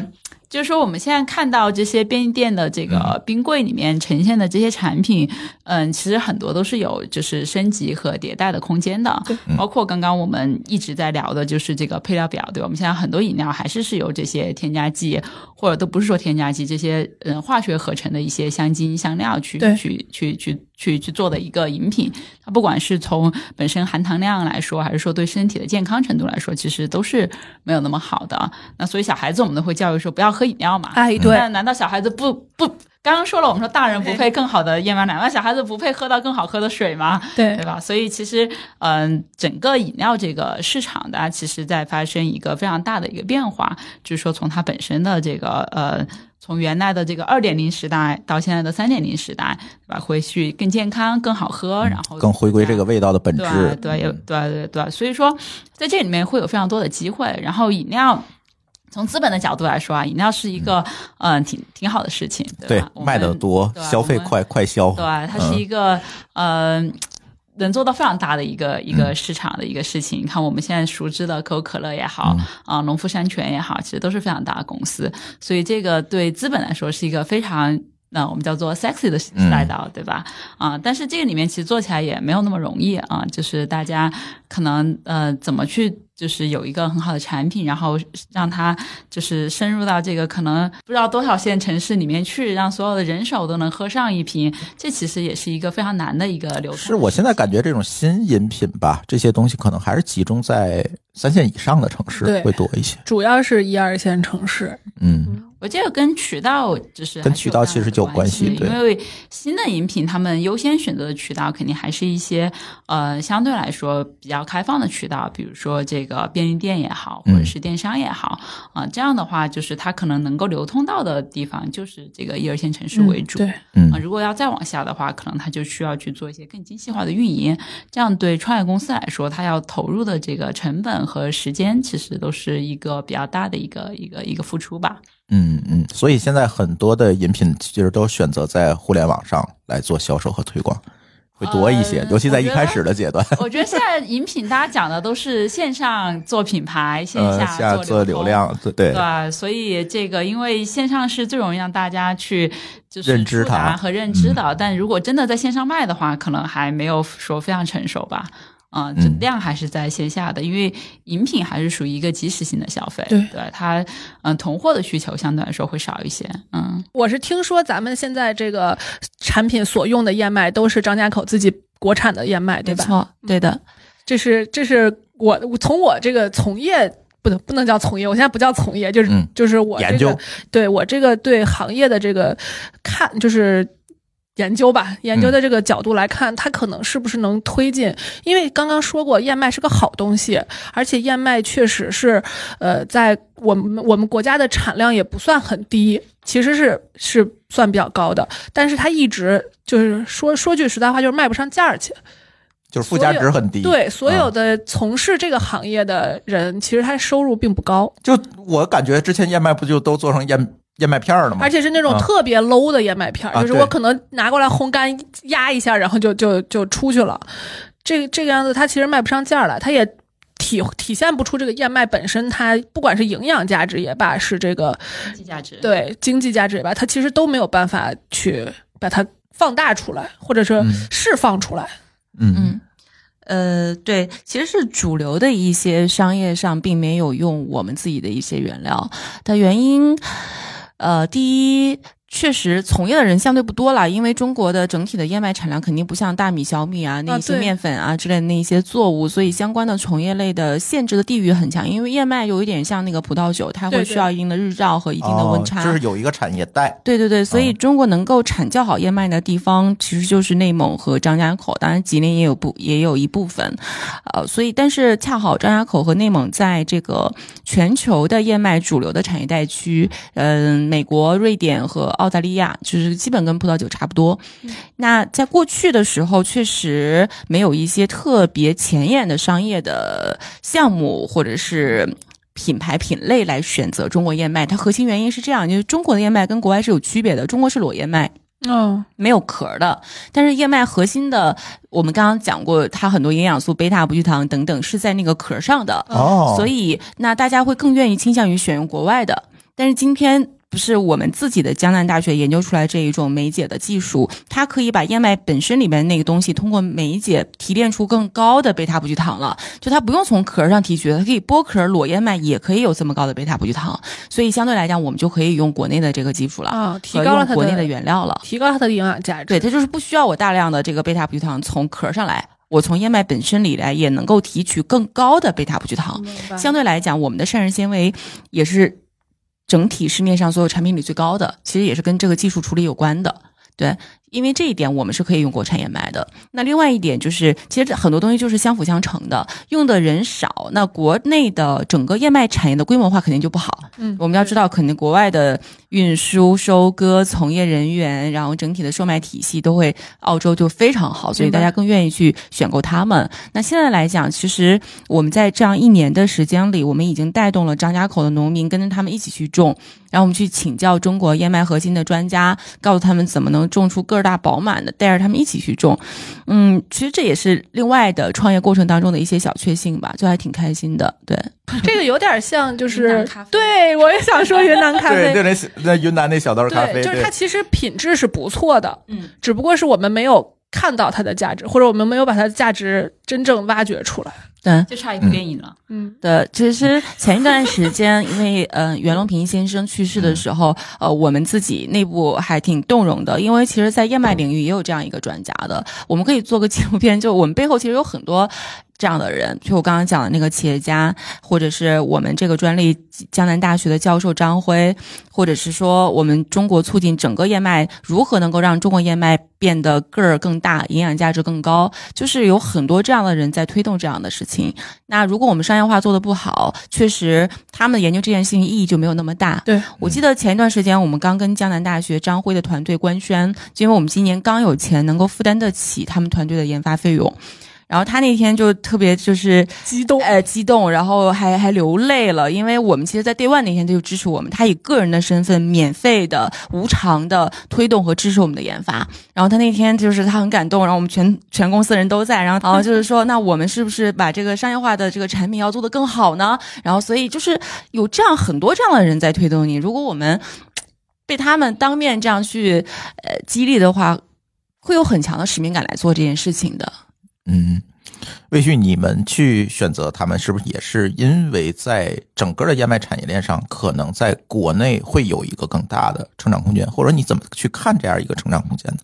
就是说我们现在看到这些便利店的这个冰柜里面呈现的这些产品，嗯，其实很多都是有就是升级和迭代的空间的。对包括刚刚我们一直在聊的就是这个配料表，对吧？我们现在很多饮料还是是由这些添加剂，或者都不是说添加剂，这些嗯化学合成的一些香精香料去去去去去去做的一个饮品。它不管是从本身含糖量来说，还是说对身体的健康程度来说，其实都是没有那么好的。那所以小孩子我们都会教育说不要喝饮料嘛。哎，对，那难道小孩子不不？刚刚说了，我们说大人不配更好的燕麦奶，那小孩子不配喝到更好喝的水吗？对对吧？所以其实，嗯、整个饮料这个市场的，其实在发生一个非常大的一个变化，就是说从它本身的这个呃，从原来的这个二点零时代到现在的三点零时代，对吧？回去更健康、更好喝，然后更回归这个味道的本质。对有对对对，所以说在这里面会有非常多的机会。然后饮料从资本的角度来说啊，饮料是一个嗯、呃挺挺好的事情，对对吧？卖的多，消费快，快消。对，它是一个嗯。呃能做到非常大的一个一嗯个市场的一个事情。你看我们现在熟知的可口可乐也好，嗯啊、农夫山泉也好，其实都是非常大的公司。所以这个对资本来说是一个非常。那我们叫做 sexy 的嗯赛道，对吧？啊，但是这个里面其实做起来也没有那么容易啊，就是大家可能呃怎么去就是有一个很好的产品，然后让它就是深入到这个可能不知道多少线城市里面去，让所有的人手都能喝上一瓶，这其实也是一个非常难的一个流程。是我现在感觉这种新饮品吧，这些东西可能还是集中在三线以上的城市会多一些。主要是一二线城市，嗯，我这个跟渠道就是跟渠道其实就有有关系对因为新的饮品他们优先选择的渠道肯定还是一些呃相对来说比较开放的渠道，比如说这个便利店也好，或嗯者是电商也好啊、这样的话就是它可能能够流通到的地方就是这个一二线城市为主。对，嗯啊，如果要再往下的话，可能它就需要去做一些更精细化的运营，这样对创业公司来说，它要投入的这个成本和时间，其实都是一个比较大的一个一个一个付出吧。嗯嗯，所以现在很多的饮品其实都选择在互联网上来做销售和推广，会会多一些，呃尤其在一开始的阶段。我觉得现在饮品大家讲的都是线上做品牌，线呃，下下做做。流量，对对对吧？所以这个，因为线上是最容易让大家去就是认知它和认知的，但如果真的在线上卖的话，可能还没有说非常成熟吧。啊、这嗯量还是在线下的，因为饮品还是属于一个即时性的消费，对。它，嗯、囤货的需求相对来说会少一些，嗯，我是听说咱们现在这个产品所用的燕麦都是张家口自己国产的燕麦，对吧？没错，对的，这是这是我我从我这个从业不能不能叫从业，我现在不叫从业，就是、嗯。就是我这研究。个对我这个对行业的这个看就是。研究吧，研究的这个角度来看，它可能是不是能推进？因为刚刚说过，燕麦是个好东西，而且燕麦确实是，呃，在我们我们国家的产量也不算很低，其实是是算比较高的，但是它一直就是说说句实在话，就是卖不上价儿去。就是附加值很低。对，所有啊的从事这个行业的人，其实他收入并不高，就我感觉之前燕麦不就都做成燕燕麦片儿了吗？而且是那种啊特别 low 的燕麦片儿，啊就是我可能拿过来烘干压一下，然后就就就出去了。这个这个样子，它其实卖不上价儿来，它也体体现不出这个燕麦本身它不管是营养价值也罢，是这个经济价值，对经济价值也罢，它其实都没有办法去把它放大出来，或者是嗯释放出来。嗯嗯，呃，对，其实是主流的一些商业上并没有用我们自己的一些原料的原因，呃，第一。确实，从业的人相对不多了，因为中国的整体的燕麦产量肯定不像大米、小米啊那一些面粉啊之类的那一些作物，所以相关的从业类的限制的地域很强。因为燕麦有一点像那个葡萄酒，它会需要一定的日照和一定的温差。哦就是有一个产业带。对对对，所以嗯中国能够产较好燕麦的地方，其实就是内蒙和张家口，当然吉林也有部也有一部分，呃，所以但是恰好张家口和内蒙在这个全球的燕麦主流的产业带区，嗯、美国、瑞典和澳大利亚，就是基本跟葡萄酒差不多。那在过去的时候，确实没有一些特别前沿的商业的项目或者是。品牌品类来选择中国燕麦，它核心原因是这样，就是中国的燕麦跟国外是有区别的，中国是裸燕麦，嗯，没有壳儿的，但是燕麦核心的，我们刚刚讲过，它很多营养素、贝塔不聚糖等等是在那个壳儿上的，哦，所以那大家会更愿意倾向于选用国外的。但是今天不是我们自己的江南大学研究出来这一种酶解的技术，它可以把燕麦本身里面那个东西通过酶解提炼出更高的贝塔葡聚糖了。就它不用从壳上提取，它可以剥壳裸燕麦也可以有这么高的贝塔葡聚糖，所以相对来讲，我们就可以用国内的这个技术了，啊，提高了国内的原料了。提高它的营养价值。对，它就是不需要我大量的这个贝塔葡聚糖从壳上来，我从燕麦本身里来也能够提取更高的贝塔葡聚糖。相对来讲，我们的膳食纤维也是整体市面上所有产品里最高的，其实也是跟这个技术处理有关的。对，因为这一点我们是可以用国产燕麦的。那另外一点就是，其实很多东西就是相辅相成的，用的人少，那国内的整个燕麦产业的规模化肯定就不好。嗯，我们要知道，肯定国外的运输、收割、从业人员，然后整体的售卖体系都会澳洲就非常好，所以大家更愿意去选购他们。那现在来讲，其实我们在这样一年的时间里，我们已经带动了张家口的农民跟着他们一起去种，然后我们去请教中国燕麦核心的专家，告诉他们怎么能种出个儿大饱满的，带着他们一起去种。嗯，其实这也是另外的创业过程当中的一些小确幸吧，就还挺开心的。对，这个有点像，就是对我也想说云南咖啡，对，那那云南那小豆咖啡，就是它其实品质是不错的，嗯，只不过是我们没有看到它的价值，或者我们没有把它的价值真正挖掘出来。对。就差一部电影了。嗯，对，其实前一段时间，因为 呃袁隆平先生去世的时候，呃，我们自己内部还挺动容的，因为其实，在燕麦领域也有这样一个专家的，我们可以做个纪录片，就我们背后其实有很多这样的人，就我刚刚讲的那个企业家，或者是我们这个专利江南大学的教授张辉，或者是说我们中国促进整个燕麦如何能够让中国燕麦变得个儿更大、营养价值更高，就是有很多这样的人在推动这样的事情。那如果我们商业化做的不好，确实他们研究这件事情意义就没有那么大。对，我记得前一段时间我们刚跟江南大学张辉的团队官宣，就因为我们今年刚有钱能够负担得起他们团队的研发费用。然然后他那天就特别就是激动，呃激动，然后还还流泪了，因为我们其实，在 Day One 那天他就支持我们，他以个人的身份免费的、无偿的推动和支持我们的研发。然后他那天就是他很感动，然后我们全全公司人都在，然后然后就是说，那我们是不是把这个商业化的这个产品要做得更好呢？然后所以就是有这样很多这样的人在推动你。如果我们被他们当面这样去呃激励的话，会有很强的使命感来做这件事情的。嗯，魏旭，你们去选择他们，是不是也是因为在整个的燕麦产业链上，可能在国内会有一个更大的成长空间，或者你怎么去看这样一个成长空间呢？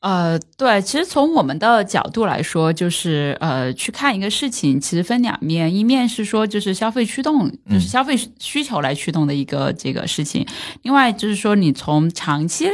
呃，对，其实从我们的角度来说，就是呃，去看一个事情，其实分两面，一面是说就是消费驱动，就是消费需求来驱动的一个这个事情，另外就是说你从长期，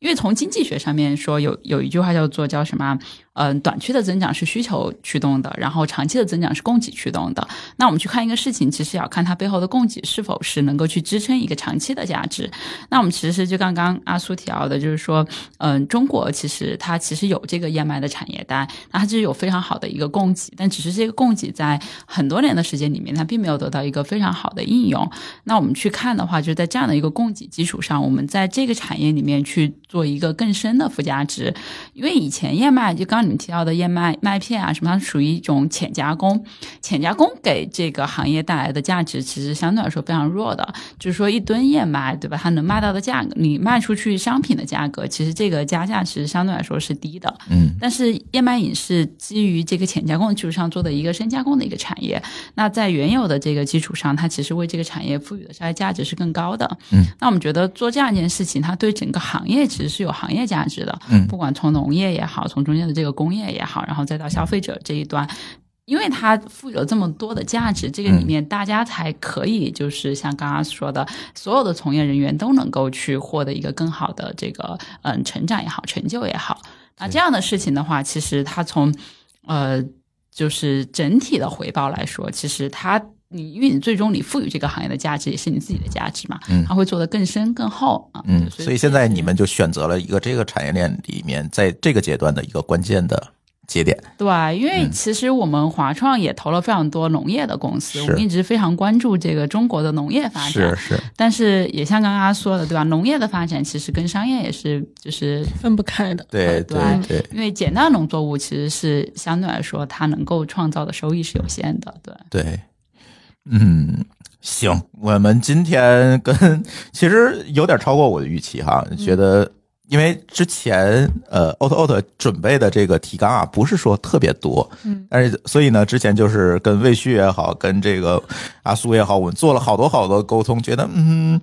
因为从经济学上面说，有有一句话叫做叫什么？嗯，短期的增长是需求驱动的，然后长期的增长是供给驱动的。那我们去看一个事情，其实要看它背后的供给是否是能够去支撑一个长期的价值。那我们其实就刚刚阿苏提到的，就是说，嗯，中国其实它其实有这个燕麦的产业带，那它其实有非常好的一个供给，但只是这个供给在很多年的时间里面，它并没有得到一个非常好的应用。那我们去看的话，就是在这样的一个供给基础上，我们在这个产业里面去做一个更深的附加值，因为以前燕麦就刚。你们提到的燕麦麦片啊，什么它属于一种浅加工，浅加工给这个行业带来的价值其实相对来说非常弱的。就是说，一吨燕麦，对吧？它能卖到的价格，你卖出去商品的价格，其实这个加价其实相对来说是低的。嗯，但是燕麦饮是基于这个浅加工的基础上做的一个深加工的一个产业。那在原有的这个基础上，它其实为这个产业赋予的商业价值是更高的。嗯，那我们觉得做这样一件事情，它对整个行业其实是有行业价值的。嗯，不管从农业也好，从中间的这个。工业也好，然后再到消费者这一端，因为它赋予了这么多的价值，这个里面大家才可以就是像刚刚说的，所有的从业人员都能够去获得一个更好的这个嗯成长也好，成就也好。那这样的事情的话，其实它从呃就是整体的回报来说，其实它你因为你最终你赋予这个行业的价值也是你自己的价值嘛，嗯，它会做得更深更厚啊。嗯，所以现在你们就选择了一个这个产业链里面，在这个阶段的一个关键的节点。对，因为其实我们华创也投了非常多农业的公司，我们一直非常关注这个中国的农业发展。是是，但是也像刚刚说的，对吧？农业的发展其实跟商业也是就是分不开的。对对对，因为简单农作物其实是相对来说它能够创造的收益是有限的。对对。嗯，行，我们今天跟其实有点超过我的预期哈，觉得因为之前呃，auto auto 准备的这个提纲啊，不是说特别多，嗯，但是所以呢，之前就是跟魏旭也好，跟这个阿苏也好，我们做了好多好多沟通，觉得嗯，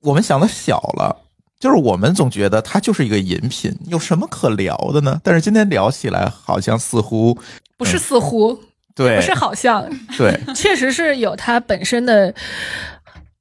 我们想的小了，就是我们总觉得它就是一个饮品，有什么可聊的呢？但是今天聊起来，好像似乎不是似乎。对，不是好像，对，确实是有它本身的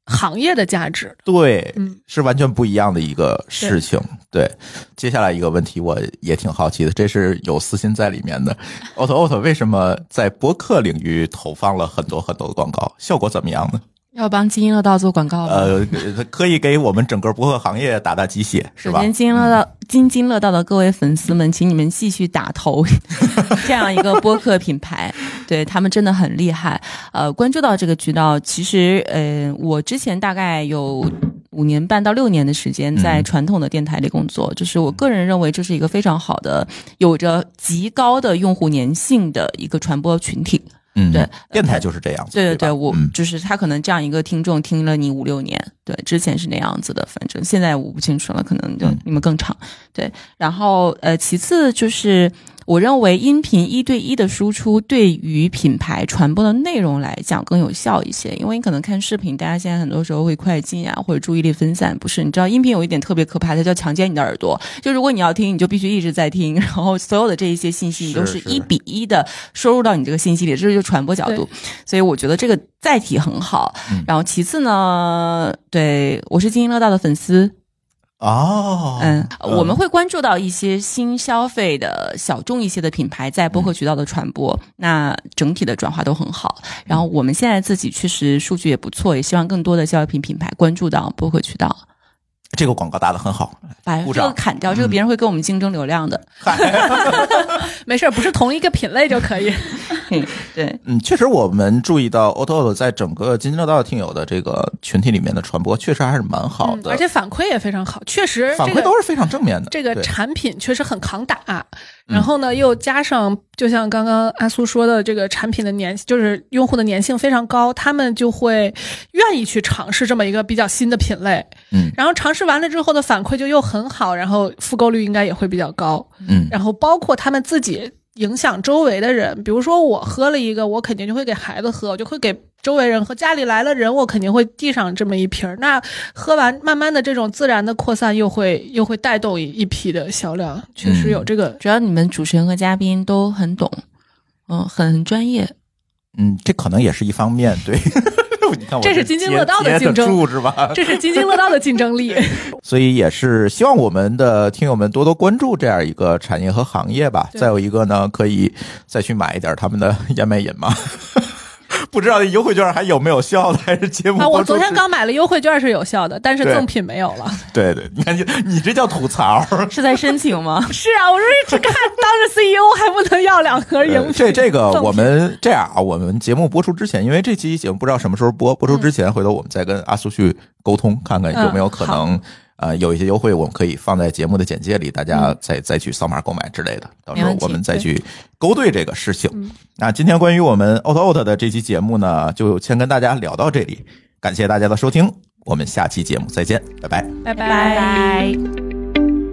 行业的价值，对，嗯，是完全不一样的一个事情。对，接下来一个问题我也挺好奇的，这是有私心在里面的。auto auto 为什么在播客领域投放了很多很多的广告，效果怎么样呢？要帮金鹰乐道做广告吗？呃，可以给我们整个播客行业打打鸡血，是吧？首先，金鹰乐道、津津乐道的各位粉丝们，请你们继续打头 这样一个播客品牌，对他们真的很厉害。呃，关注到这个渠道，其实呃，我之前大概有五年半到六年的时间在传统的电台里工作，就是我个人认为这是一个非常好的、有着极高的用户粘性的一个传播群体。嗯，对，电台就是这样子。对对对，我嗯就是他可能这样一个听众听了你五六年，对，之前是那样子的，反正现在我不清楚了，可能就嗯你们更长。对，然后呃，其次就是我认为音频一对一的输出对于品牌传播的内容来讲更有效一些，因为你可能看视频，大家现在很多时候会快进啊，或者注意力分散，不是？你知道音频有一点特别可怕，它叫强奸你的耳朵，就如果你要听，你就必须一直在听，然后所有的这一些信息你都是一比一的收入到你这个信息里，这就是传播角度。所以我觉得这个载体很好。嗯然后其次呢，对我是津津乐道的粉丝，哦，嗯，我们会关注到一些新消费的小众一些的品牌在播客渠道的传播，那整体的转化都很好。然后我们现在自己确实数据也不错，也希望更多的消费品品牌关注到播客渠道。这个广告打的很好，把这个砍掉，这个别人会跟我们竞争流量的。没事儿，不是同一个品类就可以。嘿对，嗯，确实，我们注意到 Auto 在整个津津乐道听友的这个群体里面的传播，确实还是蛮好的，嗯而且反馈也非常好，确实这个反馈都是非常正面的。这个产品确实很抗打，然后呢，又加上就像刚刚阿苏说的，这个产品的粘，就是用户的粘性非常高，他们就会愿意去尝试这么一个比较新的品类。嗯然后尝试完了之后的反馈就又很好，然后复购率应该也会比较高。嗯然后包括他们自己影响周围的人，比如说我喝了一个，我肯定就会给孩子喝，我就会给周围人喝。家里来了人，我肯定会递上这么一瓶儿。那喝完，慢慢的这种自然的扩散，又会又会带动一一批的销量，确实有这个。主要你们主持人和嘉宾都很懂，嗯，很专业。嗯，这可能也是一方面，对。你看我这是津津乐道的竞争是吧？这是津津乐道的竞争力。所以也是希望我们的听友们多多关注这样一个产业和行业吧。再有一个呢，可以再去买一点他们的燕麦饮嘛。不知道优惠券还有没有效的，还是节目啊，我昨天刚买了优惠券是有效的，但是赠品没有了。对对，你看你你这叫吐槽。是在申请吗？是啊，我说这看当着 CEO 还不能要两盒饮呃品。这这个我们这样啊，我们节目播出之前，因为这期节目不知道什么时候播，播出之前，回头我们再跟阿苏去沟通，看看有没有可能、呃有一些优惠，我们可以放在节目的简介里，大家再、再去扫码购买之类的。到时候我们再去勾兑这个事情。那今天关于我们 Out Out 的这期节目呢，就先跟大家聊到这里，感谢大家的收听，我们下期节目再见，拜拜。拜拜拜。